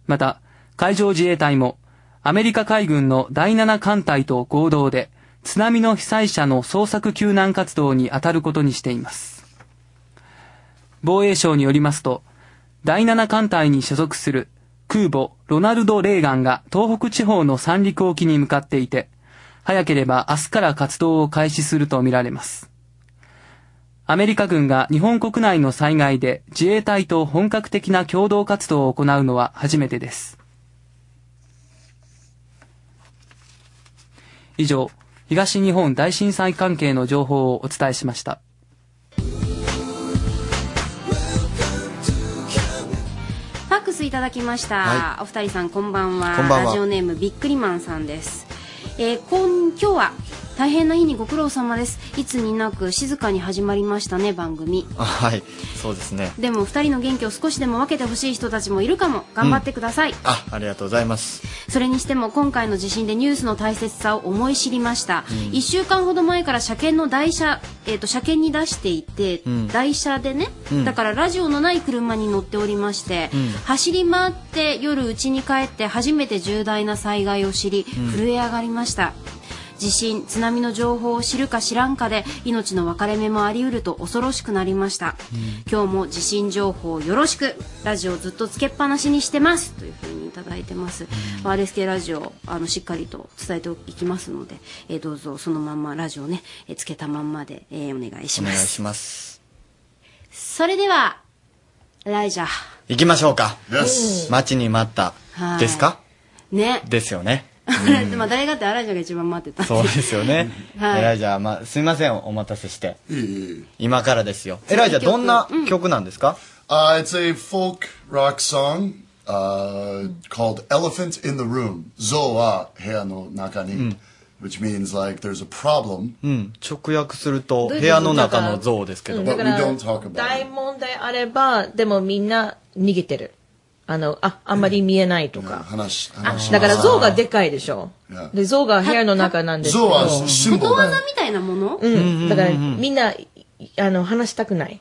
また、海上自衛隊もアメリカ海軍の第7艦隊と合同で津波の被災者の捜索救難活動に当たることにしています。防衛省によりますと、第7艦隊に所属する空母ロナルド・レーガンが東北地方の三陸沖に向かっていて、早ければ明日から活動を開始するとみられます。アメリカ軍が日本国内の災害で自衛隊と本格的な共同活動を行うのは初めてです。以上、東日本大震災関係の情報をお伝えしました。スいただきました、はい。お二人さんこんばんは。ラジオネームびっくりマンさんです、えー、今今日は大変な日にご苦労様です。いつになく静かに始まりましたね番組。あはい、そうですね。でも二人の元気を少しでも分けてほしい人たちもいるかも。頑張ってください、あ、ありがとうございます。それにしても今回の地震でニュースの大切さを思い知りました、うん。1週間ほど前から車検の台車、えー、と車検に出していて、うん。台車でね、うん。だからラジオのない車に乗っておりまして、うん。走り回って夜家に帰って初めて重大な災害を知り、うん。震え上がりました地震津波の情報を知るか知らんかで命の分かれ目もありうると恐ろしくなりました、今日も地震情報よろしくラジオずっとつけっぱなしにしてますというふうにいただいてます、RSK ラジオあのしっかりと伝えていきますので、えーどうぞそのまんまラジオね、えーつけたまんまで、えーお願いします。お願いします。それではライジャ行きましょうか。Yes 待ちに待った。はい。ですか？ね、ですよね。まあ誰がってアライジャが一番待ってたそうですよね。*laughs* はいエライジャー、まあ、すみません、お待たせして。今からですよ。エライジャー、どんな曲なんですか？Uh, it's a folk rock song uh, called Elephant in the Room. Zo wa heya no naka ni. Which means like there's a problem. うん。直訳すると、どういうこと部屋の中の像ですけど。うんだから大問題あればでもみんな逃げてるあのああんまり見えないとか、話あだから像がでかいでしょ。で像が部屋の中なんですけど。ことわざみたいなもの？うん。だからみんないあの話したくない。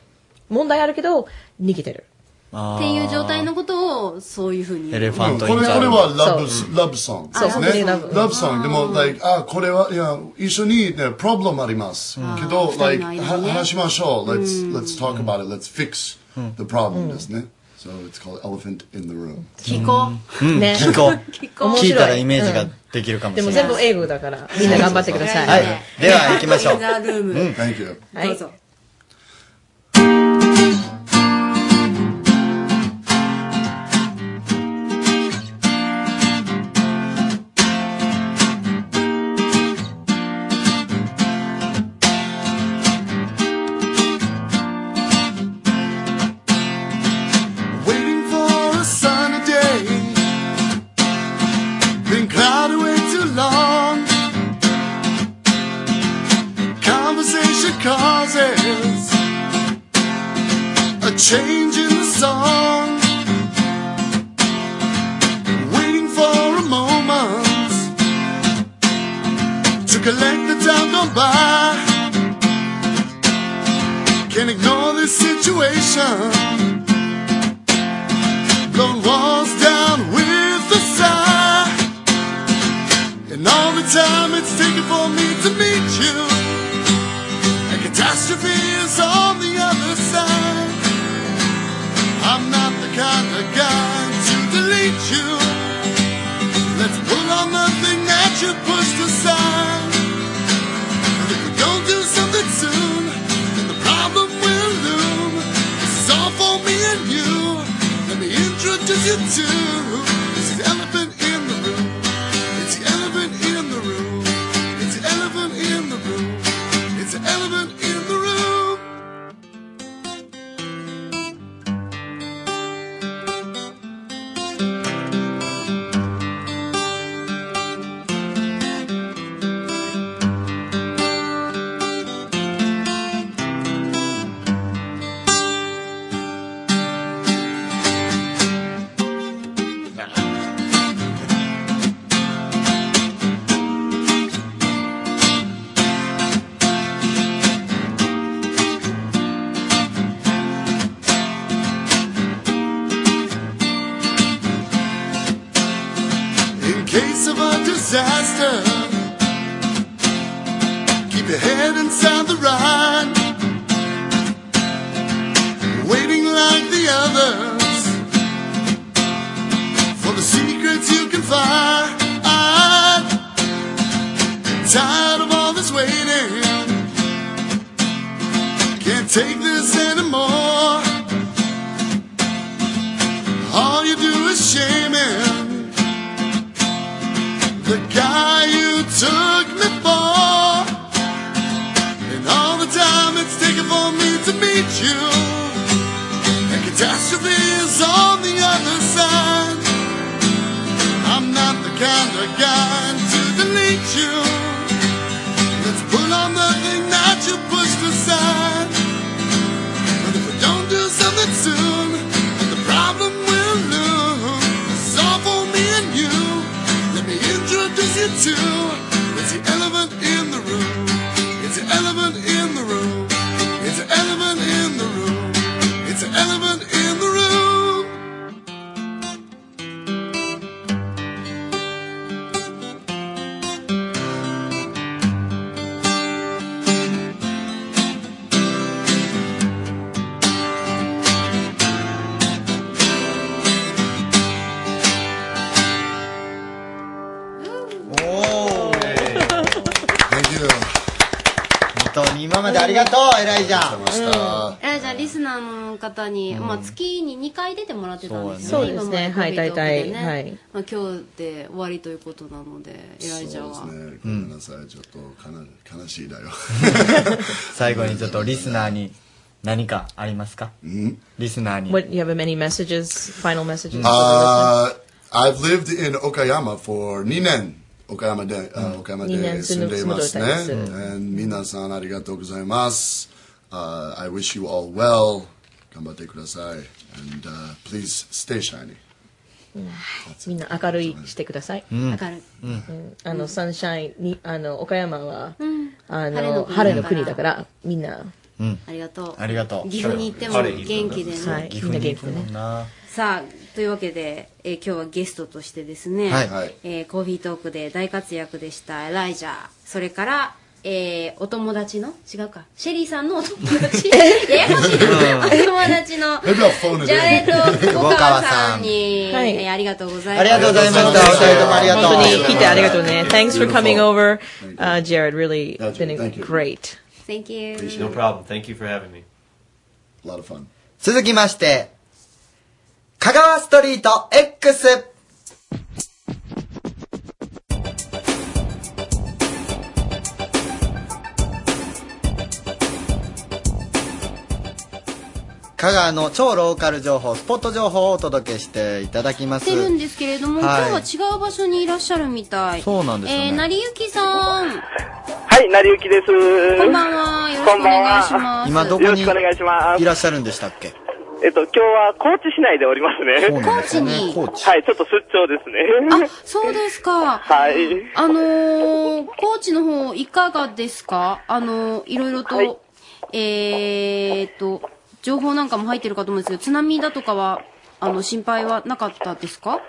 問題あるけど逃げてる。っていう状態のことをそういうふうに。エレファントこれ、これはラブ、ラブソングそうですね。ラブソング。でも、like、あ、これは、いや、一緒にね、プロブレムあります。けど、like、話しましょう。Let's, let's talk about it. Let's fix the problem ですね。So it's called Elephant in the Room. 聞こうん、ね聞こう。*laughs* 聞こう聞いたらイメージができるかもしでもれない。全部英語だからみんな頑張ってくださいはい。では、行きましょう。Thank you. はいどうぞ guy you took me for. And all the time it's taken for me to meet you. And catastrophe is on the other side. I'm not the kind of guy to delete you. Let's pull on the thing that you pushed aside. You it's the elephant in the room. It's the elephant in the room. までありがとう、エライジャー。うんえじゃあリスナーの方に、まあ、月に2回出てもらってたんですよね。そうですね今まではい大体はいまあ、今日で終わりということなので、エライジャーは。そうですね。ごめんなさい。ちょっとかな悲しいだよ。*laughs* 最後にちょっとリスナーに何かありますか？リスナーに。What you have any messages, final messages? Uh, I've lived in Okayama for 2年。岡山で、あ岡山で住んでいますね。皆さんありがとうございます。Uh, I wish you all well. 頑張ってください。And、uh, please stay shiny. うんみんな明るいしてください。うん明るい。うんあの、サンシャインに、あの、岡山は、うんあ晴れの晴れの国だから、みんな、ありがとう。ありがとう岐阜に行っても元気でね。はい岐阜に行くもんな。さあ、というわけで、えー今日はゲストとしてですね、はいはいえーコーヒートークで大活躍でしたエライジャー、それから、えーお友達の違うか、シェリーさんのお友達ややこしいな。お友達の、*laughs* ジャレット・小川さんに、はいえーありがとうございます。ありがとうございました。お二人ともありがとう。本当に来てありがとうね。Thanks for coming over. Uh, Jared, really been great. Thank you. No problem. Thank you for having me. A lot of fun. 続きまして、香川ストリート X。香川の超ローカル情報、スポット情報をお届けしていただきます。してるんですけれども、はい今日は違う場所にいらっしゃるみたい。そうなんですよねえー、成りゆきさん。はい、成りゆきです。こんばんは。よろしくお願いします。今どこによろしくお願いします。いらっしゃるんでしたっけ？えっと、今日は高知市内でおりますね。高知に？はい、ちょっと出張ですね。あ、そうですか。はい。あのー、高知の方、いかがですか？あのー、いろいろと、えーっと、情報なんかも入ってるかと思うんですけど、津波だとかは、あの、心配はなかったですか？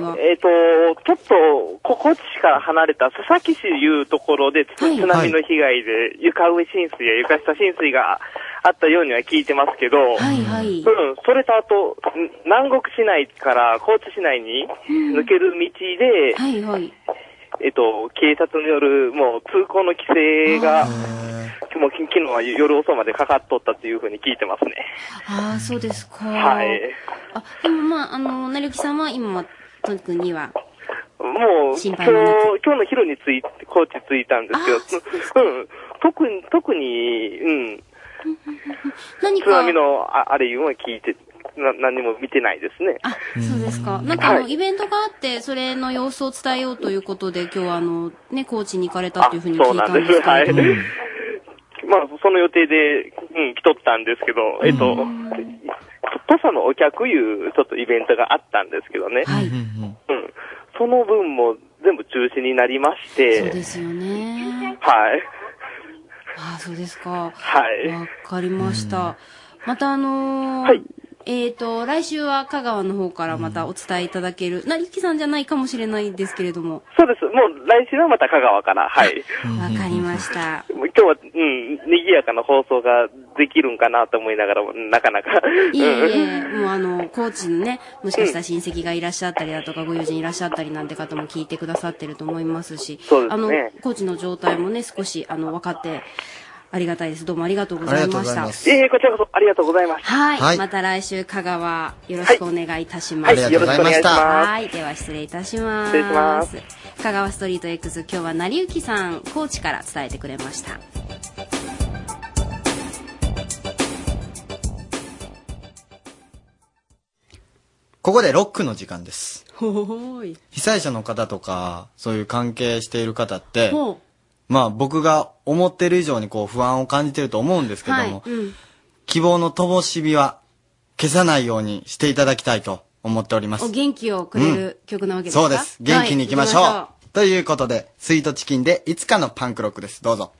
は。えっ、と、ちょっと、こ高知市から離れた佐々木市いうところで、つ津波の被害で床上浸水や床下浸水があったようには聞いてますけど、はいはい。うん、それとあと、ん南国市内から高知市内に抜ける道で、はいはい。えっと、警察によるもう通行の規制が、もうき昨日は夜遅までかかっとったっていうふうに聞いてますね。ああ、そうですか。はい。あ、でもまあ、あの、なりゆきさんは今は、特には、もう、今日、今日の昼に着いて、高知着いたんですけど、うん、特に、特に、うん、*laughs* 何津波のああれいうのは聞いて、な何も見てないですね。そうですか。なんかあの、はいイベントがあって、それの様子を伝えようということで、今日はあの、ね、高知に行かれたっていうふうに聞そういたなんんですけはい。*laughs* まあ、その予定で、うん、来とったんですけど、えっと、土佐のお客いう、ちょっとイベントがあったんですけどね。うん。その分も全部中止になりまして、そうですよね。はい。ああ、そうですか。はい。わかりました。またあのーえっ、と、来週は香川の方からまたお伝えいただける、なりゆきさんじゃないかもしれないですけれども。そうです。もう来週はまた香川から、はい。*laughs* わかりました。今日は、うん、賑やかな放送ができるんかなと思いながらも、なかなか。いえいえ、うんもうあの、高知のね、もしかしたら親戚がいらっしゃったりだとか、ご友人いらっしゃったりなんて方も聞いてくださってると思いますし、そうですあのね、高知の状態もね、少し、あの、分かって、ありがたいです。どうもありがとうございました。いえいえ、こちらこそありがとうございました。はい、はいまた来週、香川、よろしくお願いいたします。はいはいありがとうございましたはい、では失礼いたします。失礼します香川ストリート X、今日は成幸さん、高知から伝えてくれました。ここでロックの時間です。ほーい。被災者の方とか、そういう関係している方って、ほまあ僕が思ってる以上にこう不安を感じてると思うんですう。けども、はい。うん。希望の灯火は消さないようにしていただきたいと思っておりますお。元気をくれる曲なわけですか、そうです。元気に行きましょう。はい行きということで、スイートチキンでいつかのパンクロックです。どうぞ。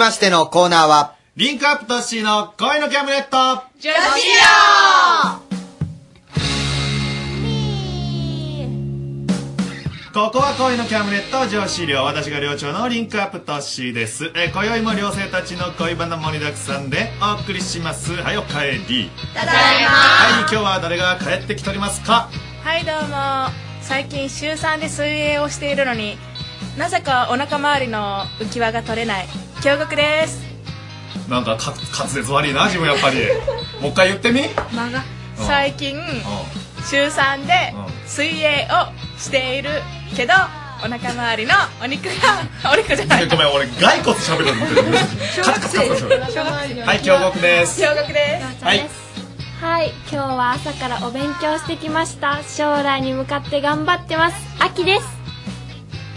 ましてのコーナーは、リンクアップトッシーの恋のキャムネット。女子ここは恋のキャムネット上司寮私が寮長のリンクアップトッシーです。えー今宵も寮生たちの恋バナ盛りだくさんでお送りします。はいおかえり。ただいま。はい今日は誰が帰ってきておりますか？はいどうも。最近週3で水泳をしているのになぜかお腹周りの浮き輪が取れない京極です。なんかか滑舌悪いな自分やっぱり。*laughs* もう一回言ってみ。間がうん。最近週3で水泳をしているけどお腹周りのお肉が *laughs* お肉じゃない。ごめん俺骸骨喋ると思ってる。小学生。カツカツカツはい京極です。京極です。はい。はい、今日は朝からお勉強してきました。将来に向かって頑張ってます。秋です。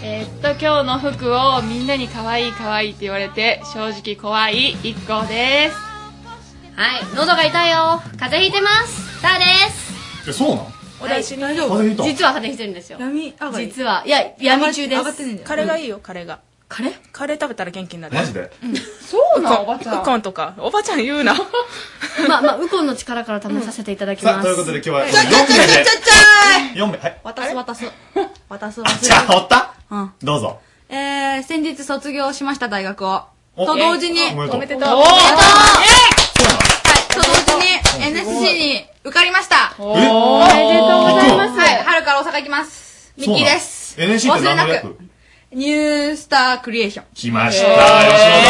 えーっと今日の服をみんなに可愛い可愛いって言われて正直怖い。一個です。はい喉が痛いよ。風邪ひいてます。さあです。えそうなの？私に風邪ひいた？実は風邪ひいてるんですよ。闇上がり実は。いや闇中です。カレーがいいよカレーがカレーカレー食べたら元気になる。マジで？そうなおばちゃん。ウコンとか。おばちゃん言うな。まあまあウコンの力から試させていただきます。さあということで今日はちょちょちょちょちょちょ4名はい渡す渡す。渡すじゃあおった？うん。どうぞえー、先日卒業しました大学を。おと同時に、おめでとうおめでとう。おおめでとうはい、と同時に NSC に受かりました。おめでとうございますはい、春から大阪行きます。ミッキーです。NSC って何の忘れな略？く。ニュースタークリエーション。来ました吉本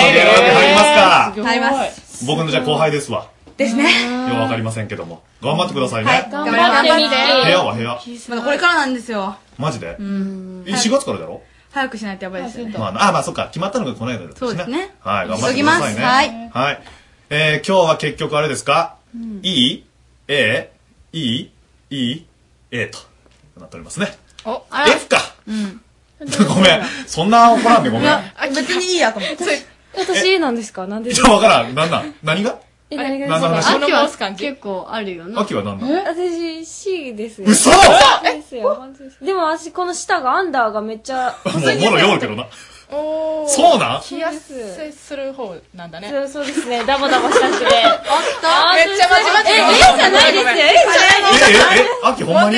の芸能界入りますか入ります。僕のじゃあ後輩ですわですね。ようわかりませんけども頑張ってくださいねはい、頑張ってみて。部屋は部屋まだこれからなんですよ。マジで？うんえ4月からだろ？早くしないとやばいですよね。まあ、あ、まあ、そっか、決まったのがこの間だったしそうですねはい、頑張ってくださいね。急ぎますはい。えー、今日は結局あれですか、いい ?A? いいいい ?A となっておりますね。お、F かうん。*laughs* ごめん。そんな怒らんでごめん。別にいいやと思って。私なんですかなんでちょ、わからん。なんなん何がえ、何が何の話秋は結構あるよな。秋は何だ私 C ですよ。嘘ですよ、です。でも私この下がアンダーがめっちゃ。*laughs* もう、もろ読むけどな。おーそうなん？気痩せする方なんだね。そうそうですね。ダボダボしたくて。*laughs* おっとめっちゃまじまじえ、A じゃないです？よ。A じゃないえ、え、え、秋ほんまに？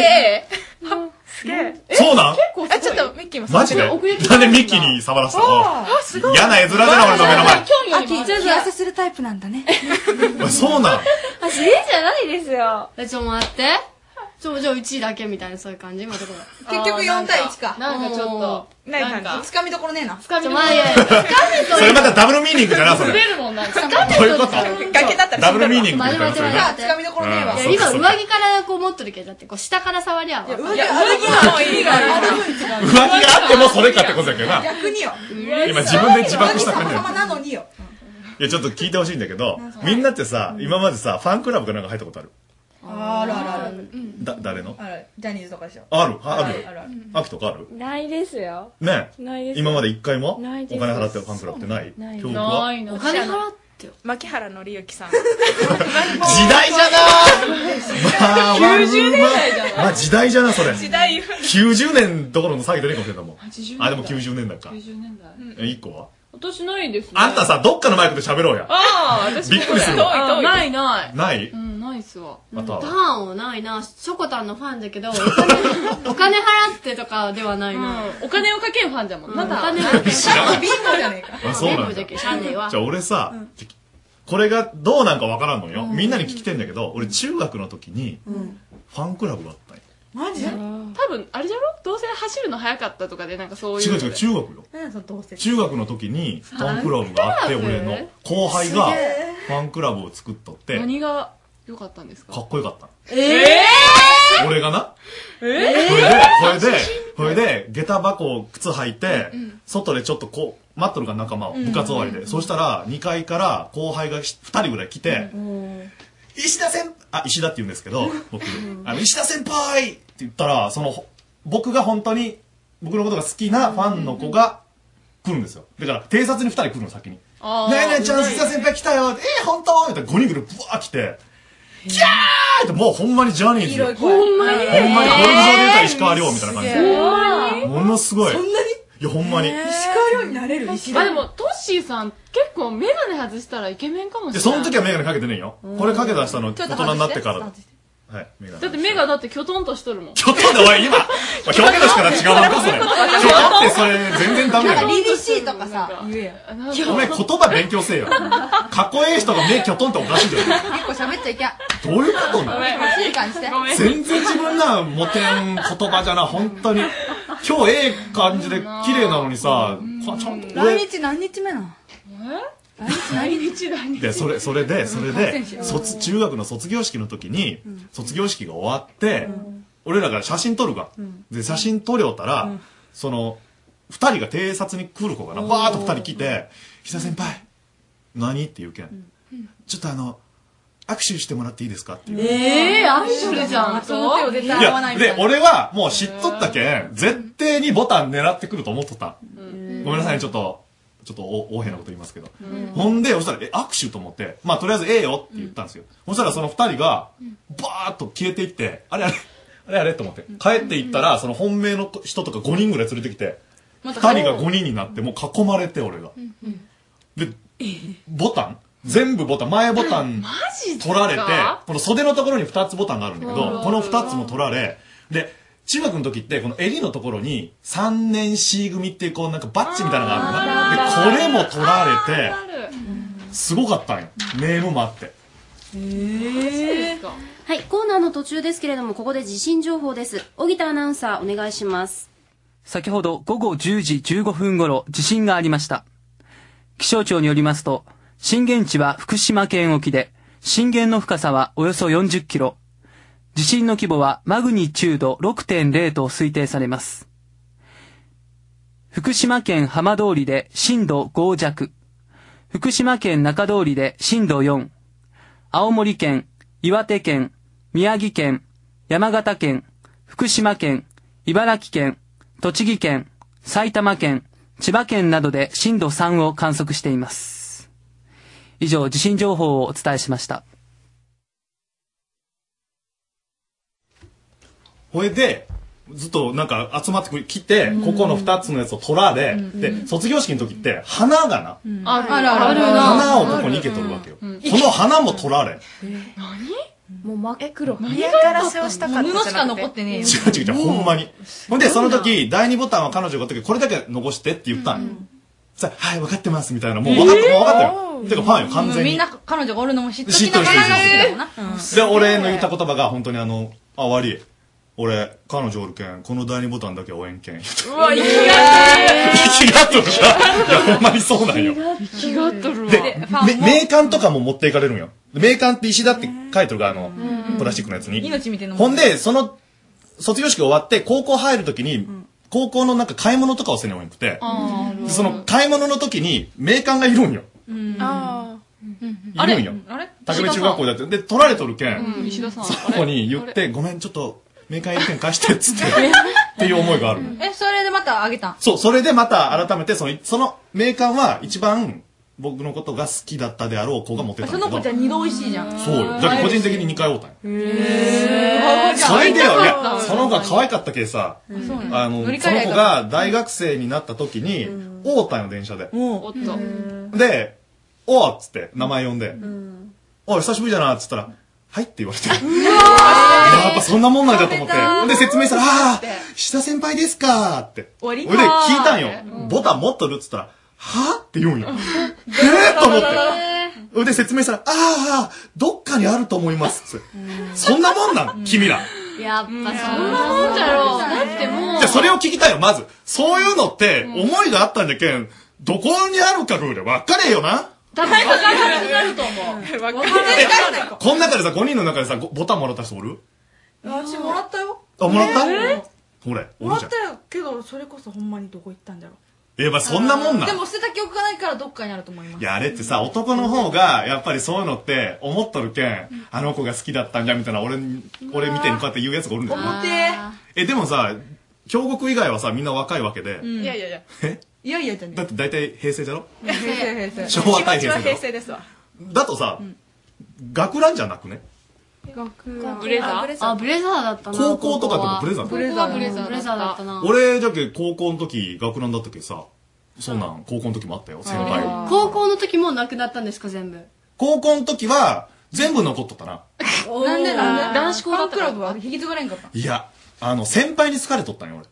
すげえ。そうなん？結構え、ちょっとミッキーもマジで？なんでミッキーに触らせたの？あ、すごい。嫌な絵面じゃない俺の目の前。秋、気痩せするタイプなんだね。おいそうなん？*laughs* 私 A じゃないですよ。え、ちょ、待って。ちょ、じゃあうちだけみたいなそういう感じ？今どこだ *laughs* 結局4対1か。なんかちょっと。なんか、つかみどころねえな。つかみどころねえな。それまたダブルミーニングじゃな、それ。滑るもんな。つかどういうこと？崖だったらダブルミーニングみたいな待って待って待ってつかみどころねえわ。いや、今上着からこう持っとるけど、だってこう下から触りゃ。いや、上着はもういいから。上着があってもそれかってことだけどな。逆によ。今自分で自爆した感じなのによ。いや、ちょっと聞いてほしいんだけど、みんなってさ、今までさ、ファンクラブかなんか入ったことある？あるあるある。だ、誰の？ある。ジャニーズとかでしょ。ある？ある？あるある。秋とかある？ないですよ。ねないです。今まで一回も？ないですお金払ってるファンクラブってない？ないないの。お金払ってよ。牧原紀之さん。*laughs* 時代じゃな *laughs* まあ、90年代じゃないまあ時代じゃな、それ。時代90年どころの詐欺出ねえかもしれんだもん。80あ、でも90年代か。90年代。え、1個は？私ないですね。あんたさ、どっかのマイクで喋ろうや。ああ、私びっくりするわあないない。ない？うん、ないっすわ。あとは？ターンをないな。ショコタンのファンだけど、お金、*laughs* お金払ってとかではないな。お金をかけんファンじゃもんな。お金をかけん。知らん貧乏じゃねえか。あそうなんだじゃあねえわじゃあ俺さ、これがどうなんかわからんのよ。みんなに聞きてんだけど、俺中学の時にファンクラブがあったんよマジ？で多分、あれじゃろ？どうせ走るの早かったとかで、なんかそういう。違う違う、中学よ。何そのどうせ？中学の時にファンクラブがあって、俺の後輩がファンクラブを作っとって、か何が良かったんですか？っこよかったの。え俺がな？えそれで、それで、それで、下駄箱、靴履いて、外でちょっとこう、待っとるから仲間を、部活終わりで。そしたら、2階から後輩が2人ぐらい来て、石田先あ、石田って言うんですけど、僕、あの、石田先輩って言ったら、その、ほ僕が本当に、僕のことが好きなファンの子が来るんですよ。だから、偵察に2人来るの、先に。ねえねえちゃん、石田先輩来たよ。えー、本当？みたいな5人ぐらいブワー来て、キャーってもうほんまにジャニーズ。よ。ほんまに？ほんまにゴルフ場でたら石川遼みたいな感じ。すげえほんまにものすごい。そんなにいや、ほんまに。石川遼になれる？石あ、でも、トッシーさん、結構メガネ外したらイケメンかもしで、れない。その時はメガネかけてねえよ。これかけ出したの大人になってからだ。はい、メガネ。だって目がだってキョトンとしとるもん。ちょっとで、おい、今、*laughs* 表現の仕方違うもんか、それ。ちょっと待って、それ、全然ダメだよ。凛々しいとかさ、言えよ。お前言葉勉強せえよ。かっこええ人が目キョトンっておかしいんだよ。結構喋っちゃいけん。どういうことなの？静かにして。全然自分な、モテん言葉じゃな、本当に。今日ええ感じで綺麗なのにさ、こちゃんと来上。日何日目なん何日何日で、それ、それで、それうんで卒、中学の卒業式の時に、卒業式が終わって、俺らが写真撮るが。で、写真撮りおったら、その、二人が偵察に来る子がな、バーっと二人来て、久先輩、何？って言うけん。ちょっとあの、握手してもらっていいですか？って言う。ええー、アイドルじゃんと。その手を絶い対合わないや、で、俺はもう知っとったけん、絶対にボタン狙ってくると思っとった。ごめんなさいね、ちょっと、ちょっとお横柄なこと言いますけど。ほんで、そしたら、え、握手と思って、まあ、とりあえずええよって言ったんですよ。そしたらその二人が、バーっと消えていって、あれあれ、あれあれと思って、帰っていったら、その本命の人とか5人ぐらい連れてきて、二人が5人になって、もう囲まれて、俺が。で、ボタン？全部ボタン、前ボタンジ取られてか、この袖のところに2つボタンがあるんだけうど、んこの2つも取られ、で、中学の時って、この襟のところに、3年 C 組っていう、こう、なんかバッジみたいなのがあるのな。で、これも取られて、すごかったんよ。ネームもあって。えはい、コーナーの途中ですけれども、ここで地震情報です。小田アナウンサー、お願いします。先ほど午後10時15分頃地震がありました。気象庁によりますと、震源地は福島県沖で、震源の深さはおよそ40キロ。地震の規模はマグニチュード6.0と推定されます。福島県浜通りで震度5弱。福島県中通りで震度4。青森県、岩手県、宮城県、山形県、福島県、茨城県、栃木県、埼玉県、千葉県などで震度3を観測しています。以上、地震情報をお伝えしました。ほいで、ずっとなんか集まってきて、ここの二つのやつを取られ、で、卒業式の時って、花がな、あるあるある花をここに生けとるわけよ。その花も取られ。もう真っ黒。嫌がらせをしたかったじゃなくて布しか残ってねえよ。違う違う違う、ほんまに。ほんで、その時、第二ボタンは彼女が時これだけ残してって言ったんよ。さあ、はい、分かってます、みたいな。もう分かった、もう分かったよ。てか、ファンよ、完全に。みんな彼女がおるのも知っと知っとるきながら知っとるだよな。で、俺の言った言葉が本当にあの、あ、悪い。俺、彼女おるけん、この第二ボタンだけ応援けん。うわ、生き生きがっとるか。いや、ほんまにそうなんよ。生きがっとるわ。で、め名鑑とかも持っていかれるんよ。名鑑って石だって書いてるから、あの、プラスチックのやつに。命みたいなもほんで、その、卒業式終わって、高校入るときに、高校のなんか買い物とかをせねばいなくて、でその買い物の時に、名鑑がいるんよ。あいるんよ。あれ？竹部中学校だって。で、取られとるけん、うん、石田さん。そこに言って、ごめん、ちょっと、名鑑いるけん貸して、っつって、*laughs* っていう思いがある。え、それでまたあげたん？そう、それでまた改めて、その、その名鑑は一番僕のことが好きだったであろう子が持ってたんだけど。その子じゃ二度美味しいじゃん。そうよ。だって個人的に2回会うたんよ。へーそれでよ、いや、その子がか可愛かったけさ、そうなんあの、乗りその子換えないかが大学生になった時に、会うたんよ、電車で。おっと。で、おうっつって、名前呼んで、おい、久しぶりだな、っつったら、はいって言われて。やっぱそんなもんなんだと思って。で、説明したら、ああ、下先輩ですかって。終わり俺で聞いたんよ。ボタン持っとるっつったら、はって言うんよ。えーと思って。それで説明したら、ああ、どっかにあると思いますって。そんなもんなん君ら。やっぱそんなもんじゃろう。だってもう。じゃあそれを聞きたいよ、まず。そういうのって、思いがあったんじゃけん、どこにあるかぐらい分かれよな。多分分かるなると思う。分かるこの中でさ、5人の中でさ、ごボタンもらった人おる？私もらったよ。あ、もらった？えほれ、もらった。よ。けど、それこそほんまにどこ行ったんだろえ、まあそんなもんう。なんでも捨てた記憶がないからどっかにあると思います。いや、あれってさ、男の方が、やっぱりそういうのって、思っとるけん、あの子が好きだったんじゃ、みたいな、俺に、俺みたいにこうやって言うやつがおるんだよな。表。え、でもさ、京極以外はさ、みんな若いわけで、いやいやいや。え？いやいやじゃねだって大体平成だろ？平成平成。昭和対平成だ平成ですわ。だとさ、学ランじゃなくね？ブレザーあ、ブレザーだったな。高校とかでもブレザーブレザー、ブレザー。ブレザーだったな。俺、じゃけ高校の時、学ランだったけどさ、そんなん、高校の時もあったよ、先輩。高校の時もなくなったんですか、全部？高校の時は、全部残っとったな。なんでなんで？男子校だったクラブは引き継がれんかったいや、あの、先輩に好かれとったんよ、俺。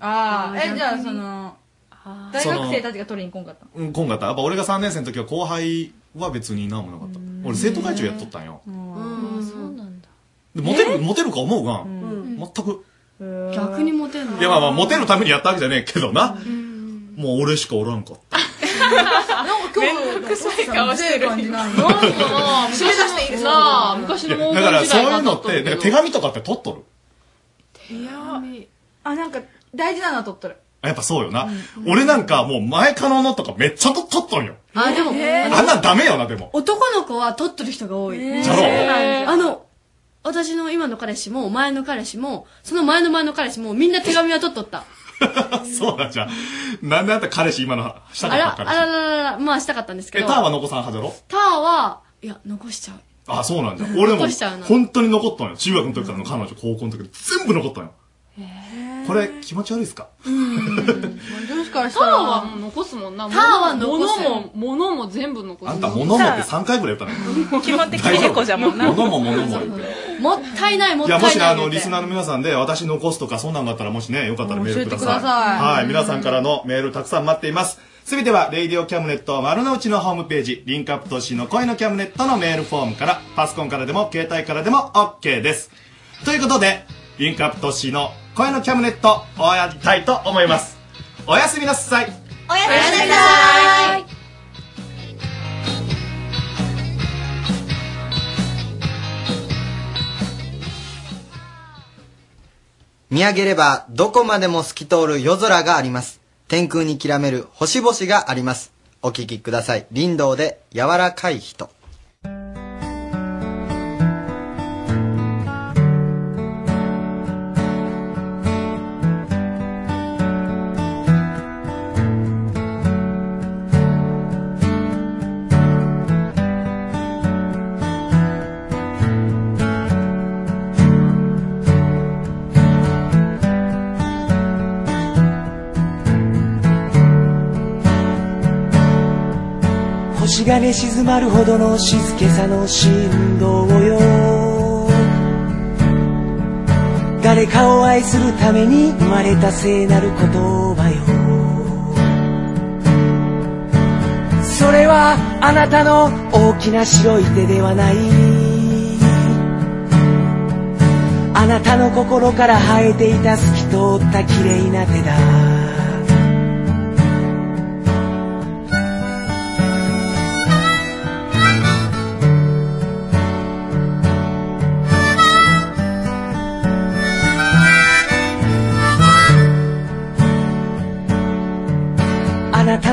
ああ、え、じゃあその、大学生たちが取りに来んかったうん、今型。やっぱ俺が3年生の時は後輩は別に何もなかった。俺生徒会長やっとったんよ。うん、そうなんだ。でモテる、モテるか思うがん、全く。逆にモテんの？いやまあまあ、モテるためにやったわけじゃねえけどな。もう俺しかおらんかった。なんか今日、くさい顔してる感じなんよ。締め出していいですなあ、昔の黄だからそういうのって、なんか手紙とかって取っとるいやあ、なんか大事なのは取っとる。やっぱそうよな。俺なんかもう前可能のとかめっちゃと取っとんよ。あ、でも、あんなんダメよな、でも。男の子は取っとる人が多い。じゃろうあの、私の今の彼氏も、前の彼氏も、その前の前の彼氏も、みんな手紙は取っとった。*laughs* そうなんじゃん。なんであんた彼氏今のしたかあ、った彼氏。あらららら、まあしたかったんですけえ、ど。ターは残さん派だろ？ターは、いや、残しちゃう。あ、そうなんじゃん。俺 *laughs* も残しちゃうな本当に残ったんよ。中学の時からの彼女、高校の時全部残ったんよ。これ気持ち悪いですか？女子からターはもう残すもんな。ターは残す物も、物も全部残す。あんた物もって3回ぐらい言ったね。基本的に猫じゃもんな。物も物も言って。もったいない、もったいない。いや、もしね、あの、リスナーの皆さんで、私残すとか、そんなんがあったら、もしね、よかったらメールください。教えてくださいはい、皆さんからのメールたくさん待っています。すべては、レイディオキャムネット丸の内のホームページ、リンクアップ都市の恋のキャムネットのメールフォームから、パソコンからでも、携帯からでも OK です。ということで、リンクアップ都市の恋のキャムネット、をやりたいと思います。おやすみなさい。おやすみなさい。見上げればどこまでも透き通る夜空があります。天空にきらめる星々があります。お聞きください。林道で柔らかい人。静まるほどの静けさの振動よ。誰かを愛するために生まれた聖なる言葉よ。それはあなたの大きな白い手ではない。あなたの心から生えていた透き通った綺麗な手だ。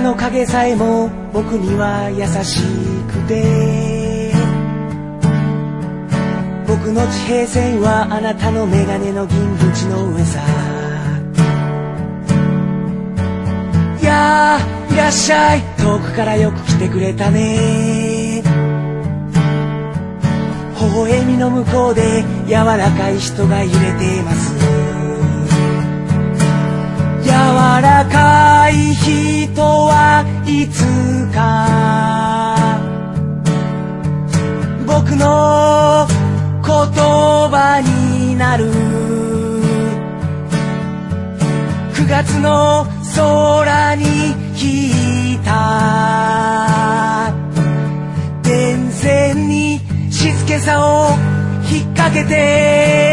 の影さえも僕には優しくて。僕の地平線はあなたのメガネの銀縁の上さ。いやーいらっしゃい。遠くからよく来てくれたね。微笑みの向こうで柔らかい人が揺れています。らかい人はいつか。僕の言葉になる。9月の空に引いた。電線に静けさを引っ掛けて。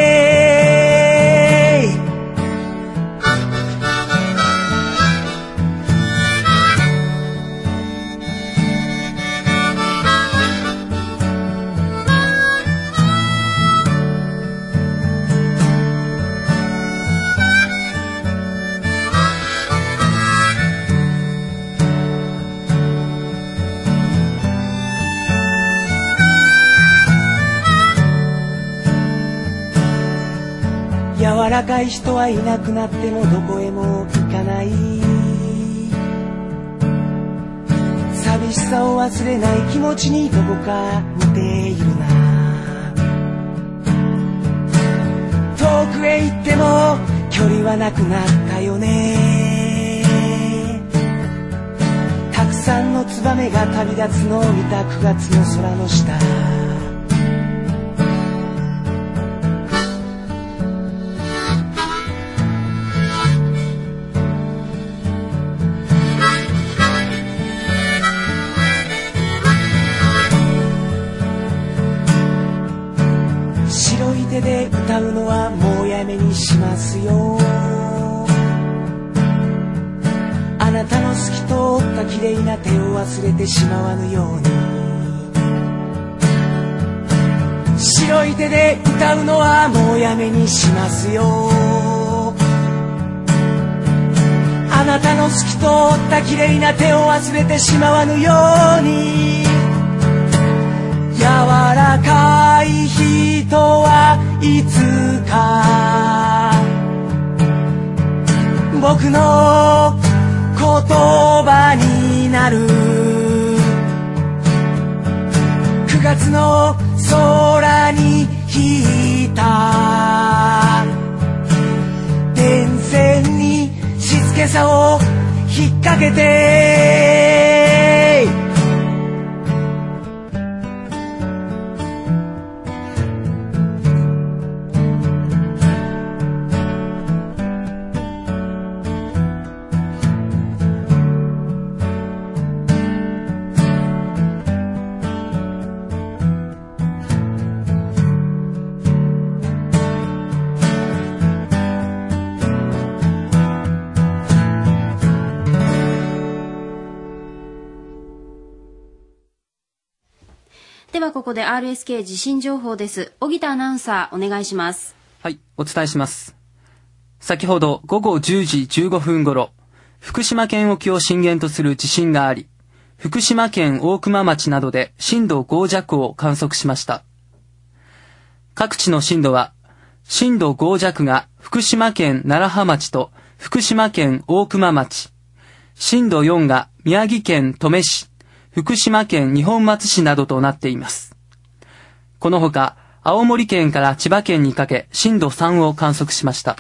柔らかい人はいなくなってもどこへも行かない。寂しさを忘れない気持ちにどこか似ているな。遠くへ行っても距離はなくなったよね。たくさんのツバメが旅立つのを見た9月の空の下。手で歌うのはもうやめにしますよ。あなたの透き通った綺麗な手を忘れてしまわぬように。白い手で歌うのはもうやめにしますよ。あなたの透き通った綺麗な手を忘れてしまわぬように。柔らかい人はいつか。僕の言葉になる。9月の空に引いた。電線に静けさを引っ掛けて。はここで RSK 地震情報です。小木田アナウンサー、お願いします。はい、お伝えします。先ほど午後10時15分頃、福島県沖を震源とする地震があり、福島県大熊町などで震度5弱を観測しました。各地の震度は、震度5弱が福島県楢葉町と福島県大熊町、震度4が宮城県登米市、福島県二本松市などとなっています。このほか、青森県から千葉県にかけ震度3を観測しました。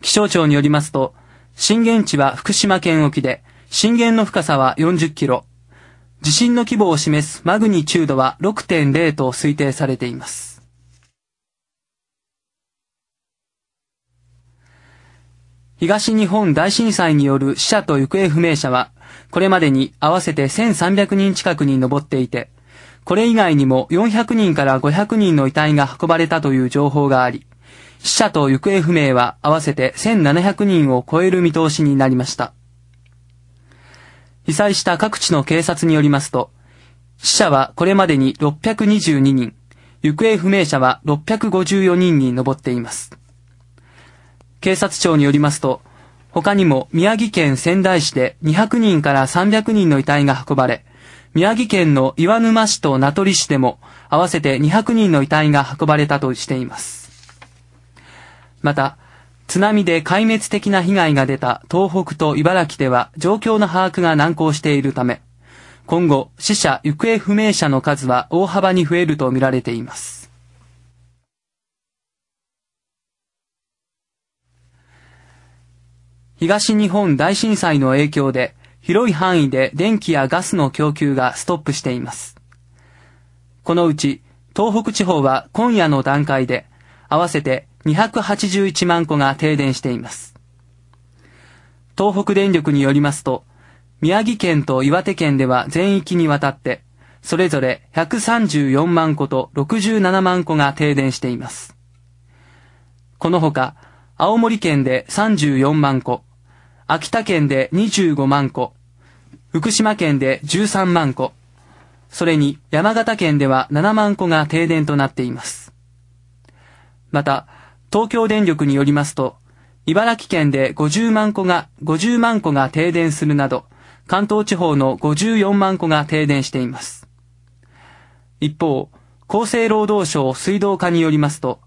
気象庁によりますと、震源地は福島県沖で、震源の深さは40キロ、地震の規模を示すマグニチュードは6.0と推定されています。東日本大震災による死者と行方不明者は、これまでに合わせて1300人近くに上っていて、これ以外にも400人から500人の遺体が運ばれたという情報があり、死者と行方不明は合わせて1700人を超える見通しになりました。被災した各地の警察によりますと、死者はこれまでに622人、行方不明者は654人に上っています。警察庁によりますと、他にも宮城県仙台市で200人から300人の遺体が運ばれ、宮城県の岩沼市と名取市でも合わせて200人の遺体が運ばれたとしています。また、津波で壊滅的な被害が出た東北と茨城では状況の把握が難航しているため、今後死者・行方不明者の数は大幅に増えるとみられています。東日本大震災の影響で広い範囲で電気やガスの供給がストップしています。このうち東北地方は今夜の段階で合わせて281万戸が停電しています。東北電力によりますと、宮城県と岩手県では全域にわたって、それぞれ134万戸と67万戸が停電しています。このほか、青森県で34万戸、秋田県で25万戸、福島県で13万戸、それに山形県では7万戸が停電となっています。また、東京電力によりますと、茨城県で50万戸が、50万戸が停電するなど、関東地方の54万戸が停電しています。一方、厚生労働省水道課によりますと、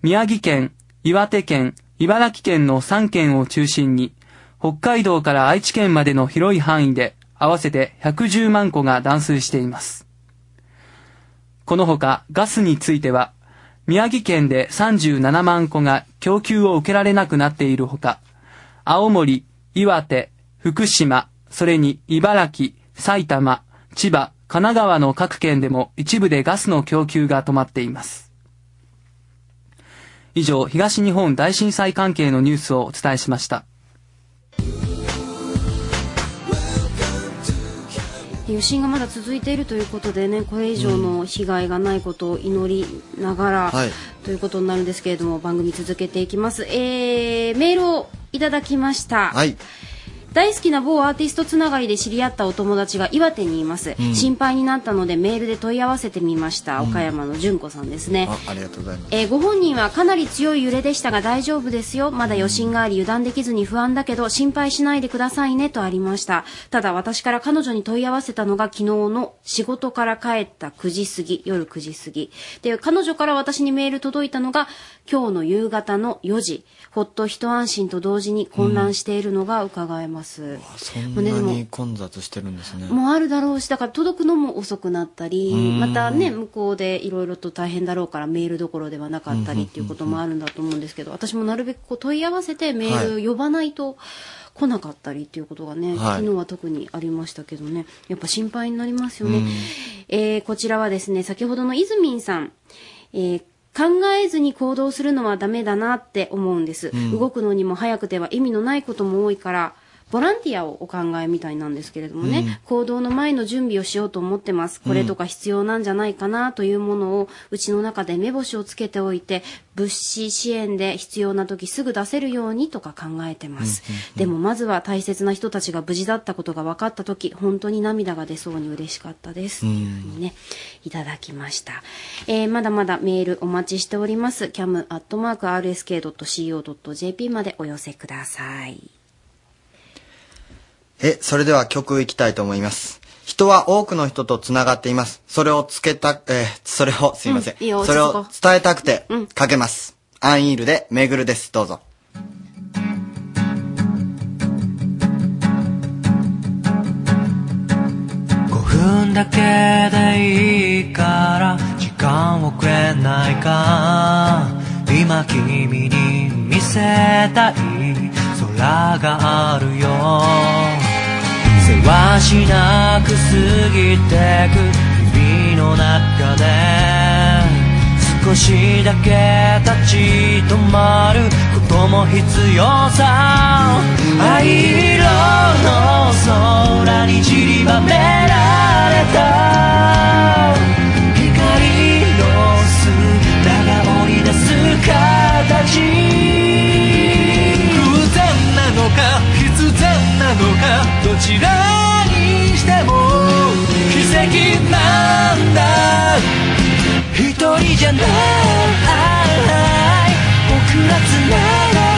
宮城県、岩手県、茨城県の3県を中心に、北海道から愛知県までの広い範囲で合わせて110万戸が断水しています。このほかガスについては、宮城県で37万戸が供給を受けられなくなっているほか、青森、岩手、福島、それに茨城、埼玉、千葉、神奈川の各県でも一部でガスの供給が止まっています。以上、東日本大震災関係のニュースをお伝えしました。余震がまだ続いているということでねこれ以上の被害がないことを祈りながら、はい。ということになるんですけれども番組続けていきます、えー、メールをいただきました、はい。大好きな某アーティストつながりで知り合ったお友達が岩手にいます、うん心配になったのでメールで問い合わせてみました、岡山の純子さんですねあ、ありがとうございます。えーご本人はかなり強い揺れでしたが大丈夫ですよ。まだ余震があり油断できずに不安だけど心配しないでくださいねとありました。ただ私から彼女に問い合わせたのが昨日の仕事から帰った9時過ぎ、夜9時過ぎ。で、彼女から私にメール届いたのが今日の夕方の4時。ほっと一安心と同時に混乱しているのが伺えます。そんなに混雑してるんですね。もうあるだろうし、だから届くのも遅くなったりう、ん。またね、向こうでいろいろと大変だろうからメールどころではなかったりっていうこともあるんだと思うんですけど、私もなるべくこう問い合わせてメール呼ばないと来なかったりっていうことがね、はい。昨日は特にありましたけどね、やっぱ心配になりますよね。うん。えーこちらはですね、先ほどのイズミンさん、えー考えずに行動するのはダメだなって思うんです、うん。動くのにも早くては意味のないことも多いから、ボランティアをお考えみたいなんですけれどもね、うん行動の前の準備をしようと思ってます。これとか必要なんじゃないかなというものをうちの中で目星をつけておいて、物資支援で必要な時すぐ出せるようにとか考えてます。でもまずは大切な人たちが無事だったことが分かった時、本当に涙が出そうに嬉しかったです。というふうにね、いただきました。えーまだまだメールお待ちしております。cam.rsk.co.jp までお寄せください。え、それでは曲いきたいと思います。人は多くの人と繋がっています。それをつけた、えーそれを、すいません。うんいいよそれを伝えたくて、かけます。アンイールで、めぐるです。どうぞ。5分だけでいいから時間をくれないか今君に見せたい空があるよはしなく過ぎてく日々の中で。少しだけ立ち止まることも必要さ。灰色の空に散りばめられた。のかどちらにしても奇跡なんだ。一人じゃない。僕らつながる。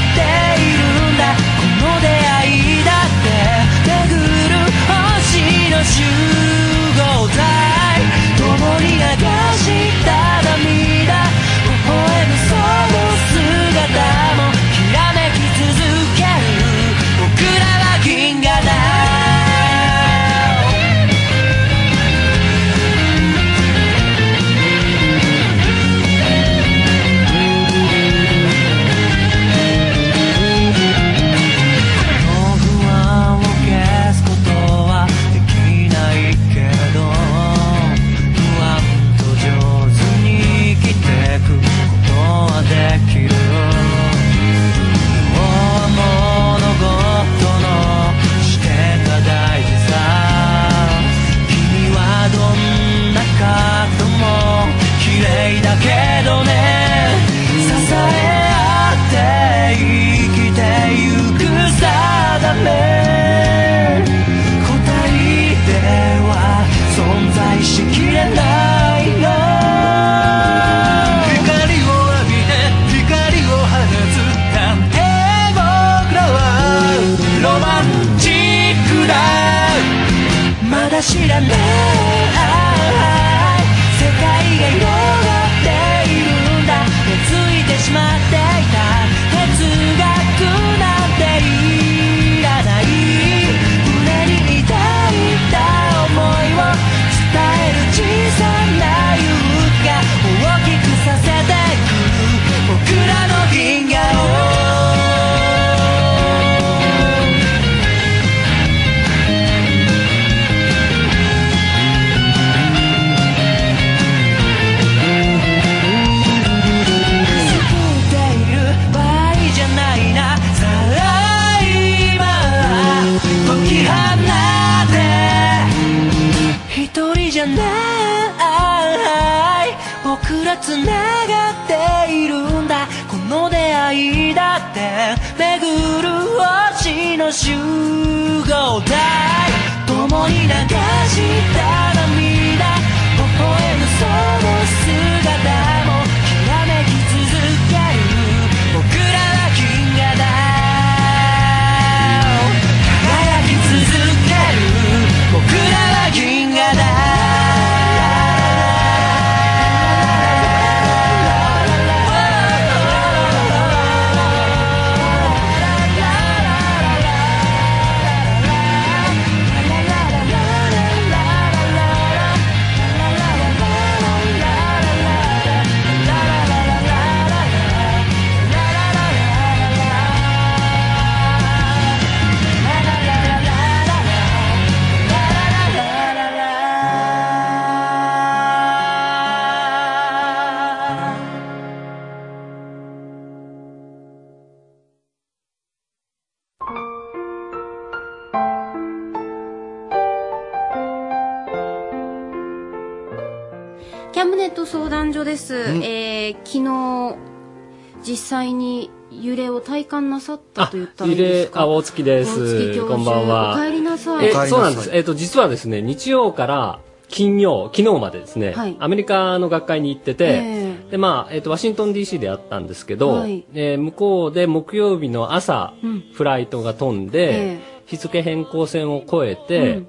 と言ったらいいですか？あ、大月で大月す。こんばんは。お帰りなさい。えそうなんです。えっ、と、実はですね、日曜から金曜、昨日までですね、はい。アメリカの学会に行ってて、えで、まあ、えっ、と、ワシントン DC であったんですけど、はい。えー向こうで木曜日の朝、うん。フライトが飛んで、え日付変更線を越えて、うん。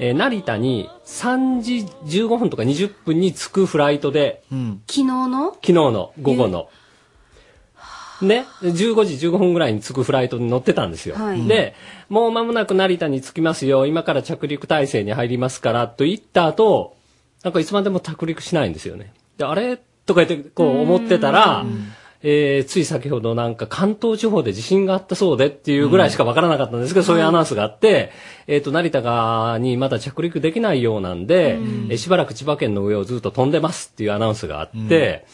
えー成田に3時15分とか20分に着くフライトで、昨日の？昨日の午後の。ね、15時15分ぐらいに着くフライトに乗ってたんですよ。はい。で、もう間もなく成田に着きますよ、今から着陸体制に入りますから、と言った後、なんかいつまでも着陸しないんですよね。で、あれ？とか言ってこう思ってたら、えーつい先ほどなんか関東地方で地震があったそうでっていうぐらいしかわからなかったんですけど、そういうアナウンスがあって、えっ、と、成田がにまだ着陸できないようなんで、えーしばらく千葉県の上をずっと飛んでますっていうアナウンスがあって、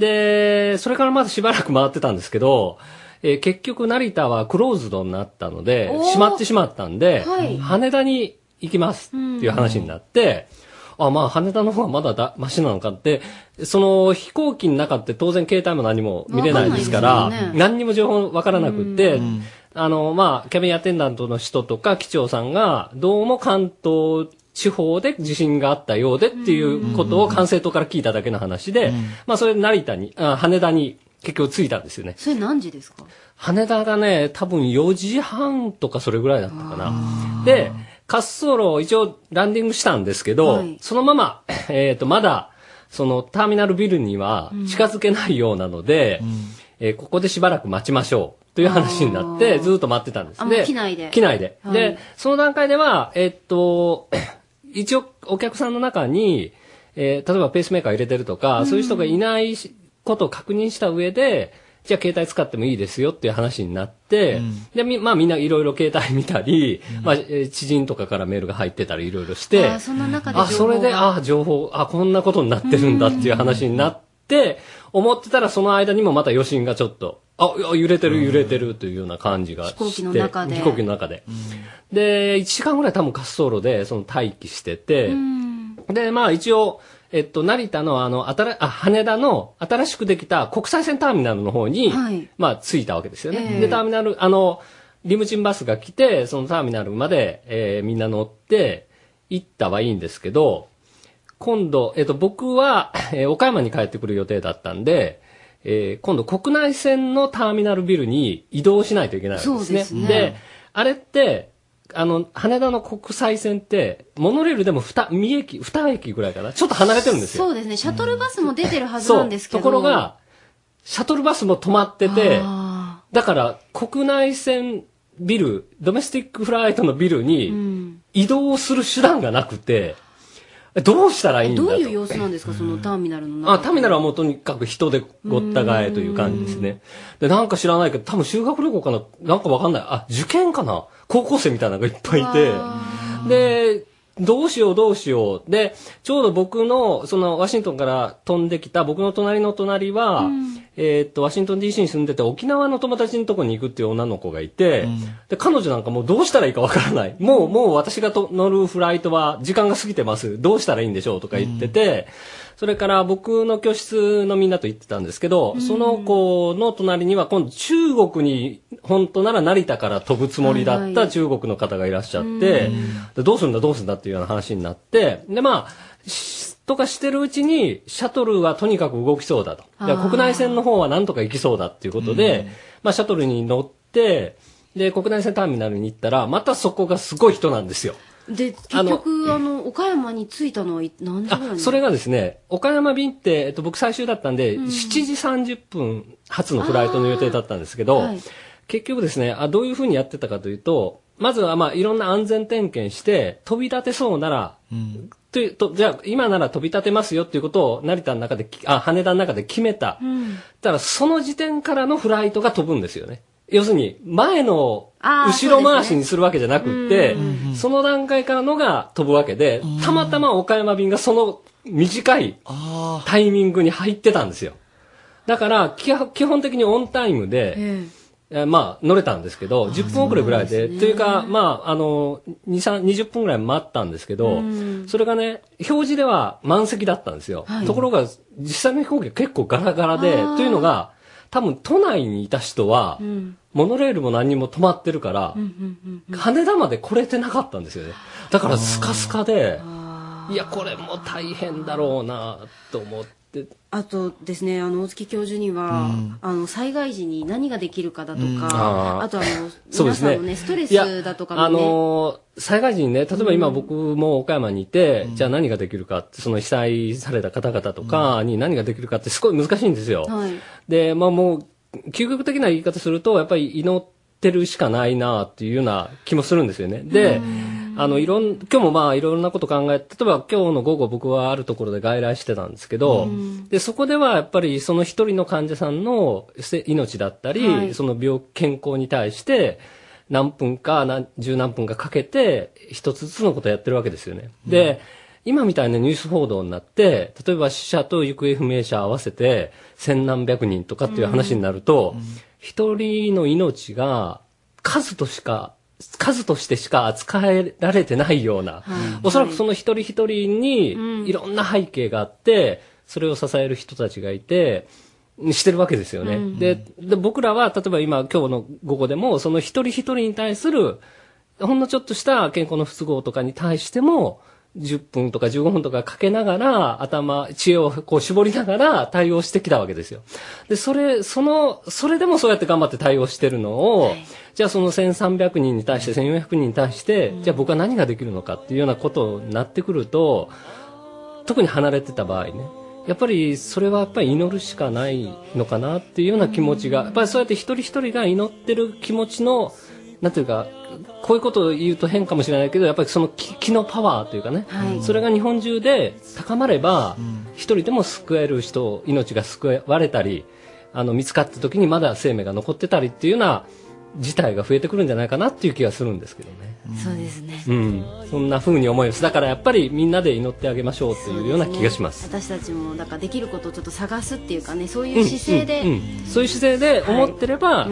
で、それからまだしばらく回ってたんですけど、えー結局成田はクローズドになったので閉まってしまったんで、はい。羽田に行きますっていう話になって、あ、まあ羽田の方がまだだ、マシなのかって、その飛行機の中って当然携帯も何も見れないですから、ね。何にも情報わからなくって、あの、まあ、キャビンアテンダントの人とか機長さんが、どうも関東地方で地震があったようでっていうことを管制塔から聞いただけの話で、まあ、それで成田に、あ羽田に結局着いたんですよね。それ何時ですか？羽田がね、多分4時半とかそれぐらいだったかな。で、滑走路を一応ランディングしたんですけど、はい。そのまま、*laughs* えっ、と、まだ、そのターミナルビルには近づけないようなので、えーここでしばらく待ちましょうという話になって、ずっと待ってたんです。あもう機内で。機内で。はい。で、その段階では、えっと、一応お客さんの中に、えー例えばペースメーカー入れてるとか、そういう人がいないしことを確認した上で、じゃあ携帯使ってもいいですよっていう話になって、で、みまあみんないろいろ携帯見たり、まあ、えー知人とかからメールが入ってたりいろいろして、あーそんな中であ、それで、ああ、情報、あ、こんなことになってるんだっていう話になって、思ってたらその間にもまた余震がちょっと、あ、揺れてる揺れてるというような感じがして。飛行機の中で。飛行機の中で。で、1時間ぐらい多分滑走路でその待機してて、で、まあ一応、えっと、成田のあの、あたら、あ、羽田の新しくできた国際線ターミナルの方に、まあ着いたわけですよね。ええ。で、ターミナル、あの、リムジンバスが来て、そのターミナルまで、えーみんな乗って、行ったはいいんですけど、今度、えっと、僕は、えー岡山に帰ってくる予定だったんで、えー今度国内線のターミナルビルに移動しないといけないわけですね。そうですねあれって、あの、羽田の国際線って、モノレールでも2、2駅、2駅ぐらいかな？ちょっと離れてるんですよ。そうですね。シャトルバスも出てるはず。なんですけど。ところが、シャトルバスも止まってて、だから国内線ビル、ドメスティックフライトのビルに移動する手段がなくて、どうしたらいいんだと。どういう様子なんですか、そのターミナルの中。あ、ターミナルはもうとにかく人でごった返という感じですね。で、なんか知らないけど、多分修学旅行かななんかわかんない。あ、受験かな高校生みたいなのがいっぱいいて。で、どうしようどうしよう。で、ちょうど僕の、そのワシントンから飛んできた僕の隣の隣は、えーっと、ワシントン DC に住んでて沖縄の友達のとこに行くっていう女の子がいて、で、彼女なんかもうどうしたらいいかわからない。もう、もう私がと乗るフライトは時間が過ぎてます。どうしたらいいんでしょうとか言ってて、それから僕の教室のみんなと行ってたんですけど、その子の隣には今度中国に、本当なら成田から飛ぶつもりだった中国の方がいらっしゃって、でどうするんだどうするんだっていうような話になって、でまあ、しとかしてるうちに、シャトルはとにかく動きそうだと。であー。国内線の方はなんとか行きそうだっていうことで、まあシャトルに乗って、で、国内線ターミナルに行ったら、またそこがすごい人なんですよ。で、結局、あの、岡山に着いたのはい何時ぐらいにそれがですね、岡山便って、えっと、僕最終だったんで、うん。7時30分発のフライトの予定だったんですけど、はい。結局ですねあ、どういうふうにやってたかというと、まずはまあいろんな安全点検して、飛び立てそうなら、というとじゃあ今なら飛び立てますよっていうことを成田の中でき、あ、羽田の中で決めた。うん。だからその時点からのフライトが飛ぶんですよね。要するに、前の後ろ回しにするわけじゃなくって、その段階からのが飛ぶわけで、たまたま岡山便がその短いタイミングに入ってたんですよ。だから、基本基本的にオンタイムで、えーまあ、乗れたんですけど、10分遅れぐらいで、というか、まあ、あの、2、3、20分ぐらい待ったんですけど、それがね、表示では満席だったんですよ。はいところが、実際の飛行機が結構ガラガラで、というのが、多分都内にいた人は、うん。モノレールも何にも止まってるから、羽田まで来れてなかったんですよね。だからスカスカで、いや、これも大変だろうなと思って。あとですね、あの、大月教授には、あの、災害時に何ができるかだとうん。か、あー。あとあの、皆さんのね、ストレスだとかもね、あのー災害時にね、例えば今僕も岡山にいて、じゃあ何ができるかって、その被災された方々とかに何ができるかってすごい難しいんですよ。はい。で、まあもう、究極的な言い方すると、やっぱり祈ってるしかないなっていうような気もするんですよね。で、あの、いろん、今日もまあいろんなこと考え、例えば今日の午後僕はあるところで外来してたんですけど、で、そこではやっぱりその一人の患者さんのせ命だったり、はい。その病、健康に対して、何分か、何、十何分かかけて、一つずつのことをやってるわけですよね。で、今みたいなニュース報道になって、例えば死者と行方不明者合わせて千何百人とかっていう話になると、一人の命が数としか、数としてしか扱えられてないような、おそらくその一人一人にいろんな背景があって、それを支える人たちがいて、してるわけですよね。うん。でで、僕らは、例えば今、今日の午後でも、その一人一人に対する、ほんのちょっとした健康の不都合とかに対しても、10分とか15分とかかけながら、頭、知恵をこう絞りながら対応してきたわけですよ。で、それ、その、それでもそうやって頑張って対応してるのを、じゃあその1300人に対して、1400人に対して、じゃあ僕は何ができるのかっていうようなことになってくると、特に離れてた場合ね、やっぱりそれはやっぱり祈るしかないのかなっていうような気持ちが、やっぱりそうやって一人一人が祈ってる気持ちの、なんていうか、こういうことを言うと変かもしれないけど、やっぱりその気気のパワーというかね、はいそれが日本中で高まれば、一人でも救える人、命が救われたり、あの、見つかった時にまだ生命が残ってたりっていうような事態が増えてくるんじゃないかなっていう気がするんですけどね。そうですね。うん。そんな風に思います。だからやっぱりみんなで祈ってあげましょうっていうような気がします。私たちもだからできることをちょっと探すっていうかねそういう姿勢で、うんうんうんそういう姿勢で思ってれば、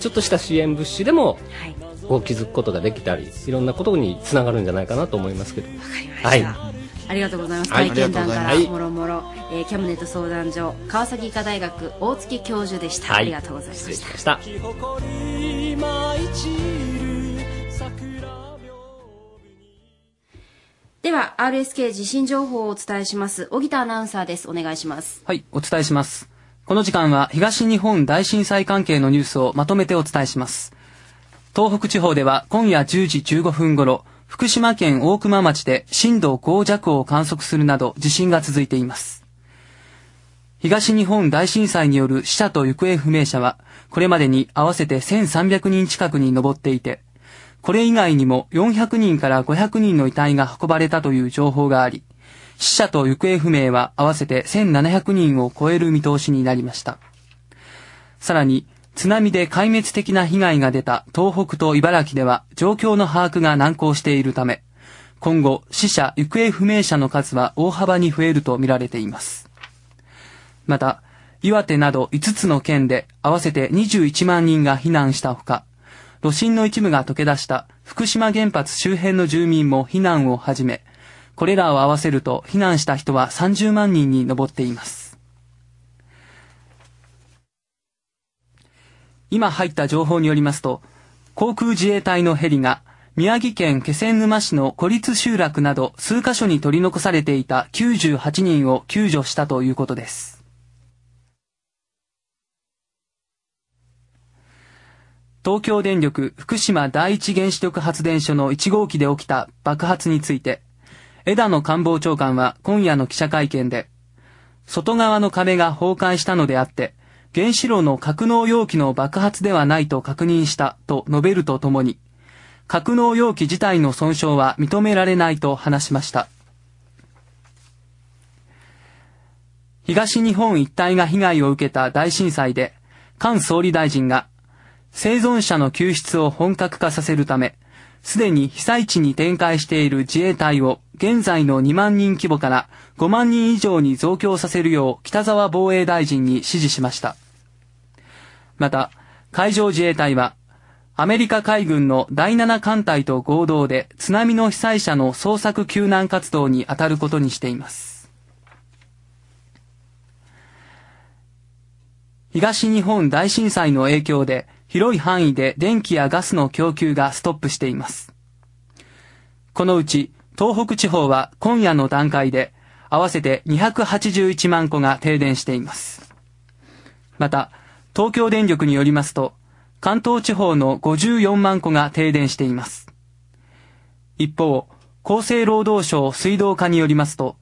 ちょっとした支援物資でも、こう気づくことができたりいろんなことにつながるんじゃないかなと思いますけどはいありがとうございます。はい体験談かありがとうございますらもろもろ、えーキャムネット相談所川崎医科大学大月教授でした。はいありがとうございました。失礼しましたでは RSK 地震情報をお伝えします。小木田アナウンサーです。お願いします。はい、お伝えします。この時間は東日本大震災関係のニュースをまとめてお伝えします。東北地方では今夜10時15分頃、福島県大熊町で震度5弱を観測するなど地震が続いています。東日本大震災による死者と行方不明者は、これまでに合わせて1300人近くに上っていて、これ以外にも400人から500人の遺体が運ばれたという情報があり、死者と行方不明は合わせて1700人を超える見通しになりました。さらに、津波で壊滅的な被害が出た東北と茨城では状況の把握が難航しているため、今後死者・行方不明者の数は大幅に増えると見られています。また、岩手など5つの県で合わせて21万人が避難したほか、炉心の一部が溶け出した福島原発周辺の住民も避難を始め、これらを合わせると避難した人は30万人に上っています。今入った情報によりますと、航空自衛隊のヘリが宮城県気仙沼市の孤立集落など数カ所に取り残されていた98人を救助したということです。東京電力福島第一原子力発電所の1号機で起きた爆発について、枝野官房長官は今夜の記者会見で、外側の壁が崩壊したのであって、原子炉の格納容器の爆発ではないと確認したと述べるとともに、格納容器自体の損傷は認められないと話しました。東日本一帯が被害を受けた大震災で、菅総理大臣が、生存者の救出を本格化させるため、すでに被災地に展開している自衛隊を現在の2万人規模から5万人以上に増強させるよう北沢防衛大臣に指示しました。また、海上自衛隊は、アメリカ海軍の第7艦隊と合同で津波の被災者の捜索救難活動に当たることにしています。東日本大震災の影響で広い範囲で電気やガスの供給がストップしています。このうち東北地方は今夜の段階で合わせて281万戸が停電しています。また、東京電力によりますと、関東地方の54万戸が停電しています。一方、厚生労働省水道課によりますと、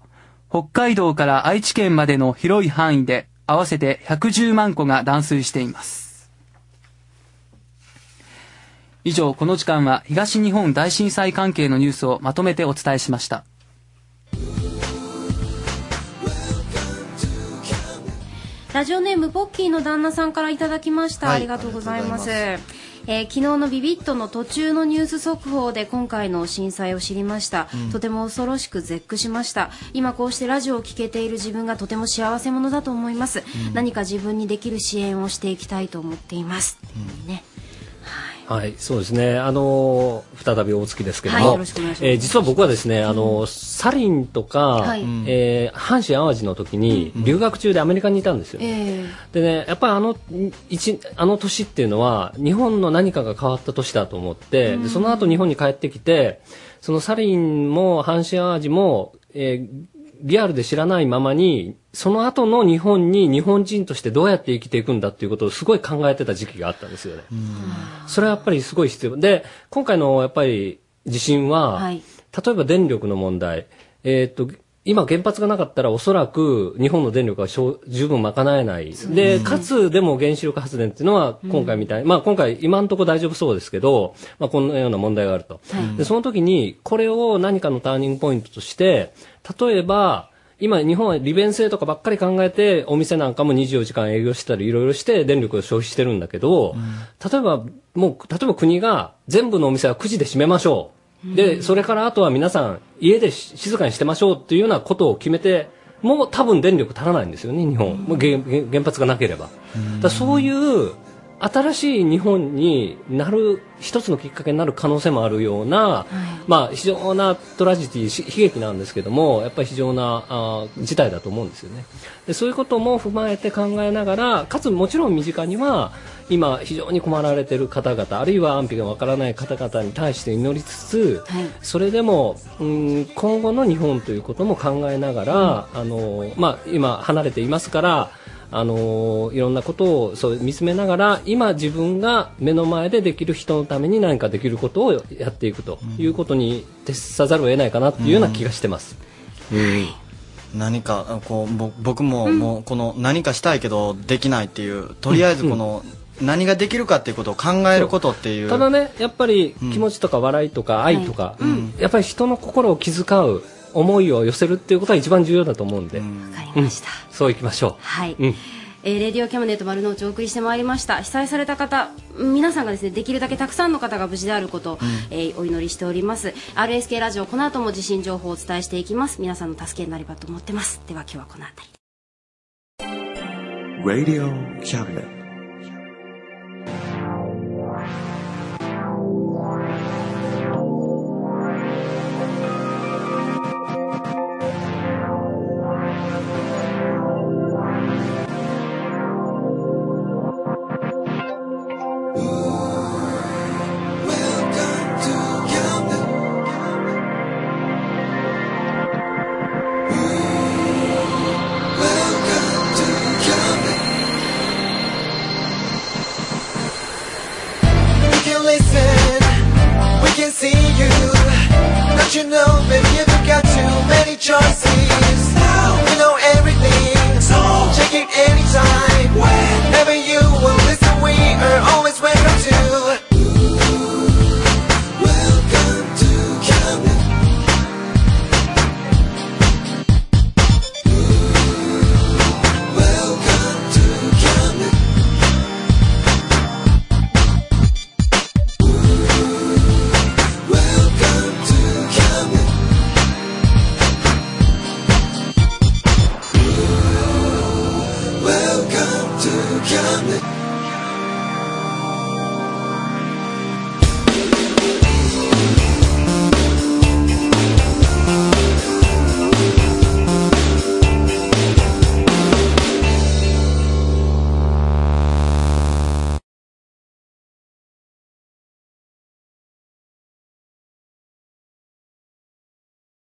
北海道から愛知県までの広い範囲で合わせて110万戸が断水しています。以上、この時間は東日本大震災関係のニュースをまとめてお伝えしました。ラジオネームポッキーの旦那さんからいただきました、はい。ありがとうございます。えー昨日のビビットの途中のニュース速報で今回の震災を知りました、うん。とても恐ろしく絶句しました。今こうしてラジオを聞けている自分がとても幸せ者だと思います、うん。何か自分にできる支援をしていきたいと思っています、ねはい、そうですね。あの再び大月ですけども、はいえー実は僕はですね、あのサリンとか、はい。えー阪神・淡路の時に留学中でアメリカにいたんですよ。え。でね、やっぱりあの一あの年っていうのは日本の何かが変わった年だと思って、うん。でその後日本に帰ってきて、そのサリンも阪神・淡路も、えーリアルで知らないままに、その後の日本に日本人としてどうやって生きていくんだっていうことをすごい考えてた時期があったんですよね。それはやっぱりすごい必要。で、今回のやっぱり地震は、はい例えば電力の問題、えーっと、今原発がなかったらおそらく日本の電力がしょう十分賄えない。で、かつでも原子力発電っていうのは今回みたい、まあ今回今のところ大丈夫そうですけど、まあこんなような問題があると。はい。で、その時にこれを何かのターニングポイントとして、例えば、今日本は利便性とかばっかり考えてお店なんかも24時間営業してたりいろいろして電力を消費してるんだけど、例えばもう例えば国が全部のお店は9時で閉めましょうでそれからあとは皆さん家でし静かにしてましょうっていうようなことを決めてもう多分電力足らないんですよね日本、もう原原原発がなければ、だそういう新しい日本になる一つのきっかけになる可能性もあるような、まあ非常なトラジディし悲劇なんですけどもやっぱり非常なあー事態だと思うんですよね。でそういうことも踏まえて考えながらかつもちろん身近には今非常に困られている方々あるいは安否がわからない方々に対して祈りつつ、それでもうん今後の日本ということも考えながら、あのまあ、今離れていますからあのいろんなことをそう見つめながら今自分が目の前でできる人のために何かできることをやっていくということに徹さざるを得ないかなっていうような気がしてます。うん。何かあこうぼ僕ももうこの何かしたいけどできないっていうとりあえずこの何ができるかっていうことを考えることっていう。ただねやっぱり気持ちとか笑いとか愛とか、やっぱり人の心を気遣う思いを寄せるっていうことが一番重要だと思うんで、わかりました、そういきましょう。はい。うん。えーレディオキャムネット丸の内をお送りしてまいりました。被災された方皆さんがですねできるだけたくさんの方が無事であることを、えーお祈りしております。RSK ラジオこの後も地震情報をお伝えしていきます。皆さんの助けになればと思ってます。では今日はこの辺り。Radio Cabinet. Thank you.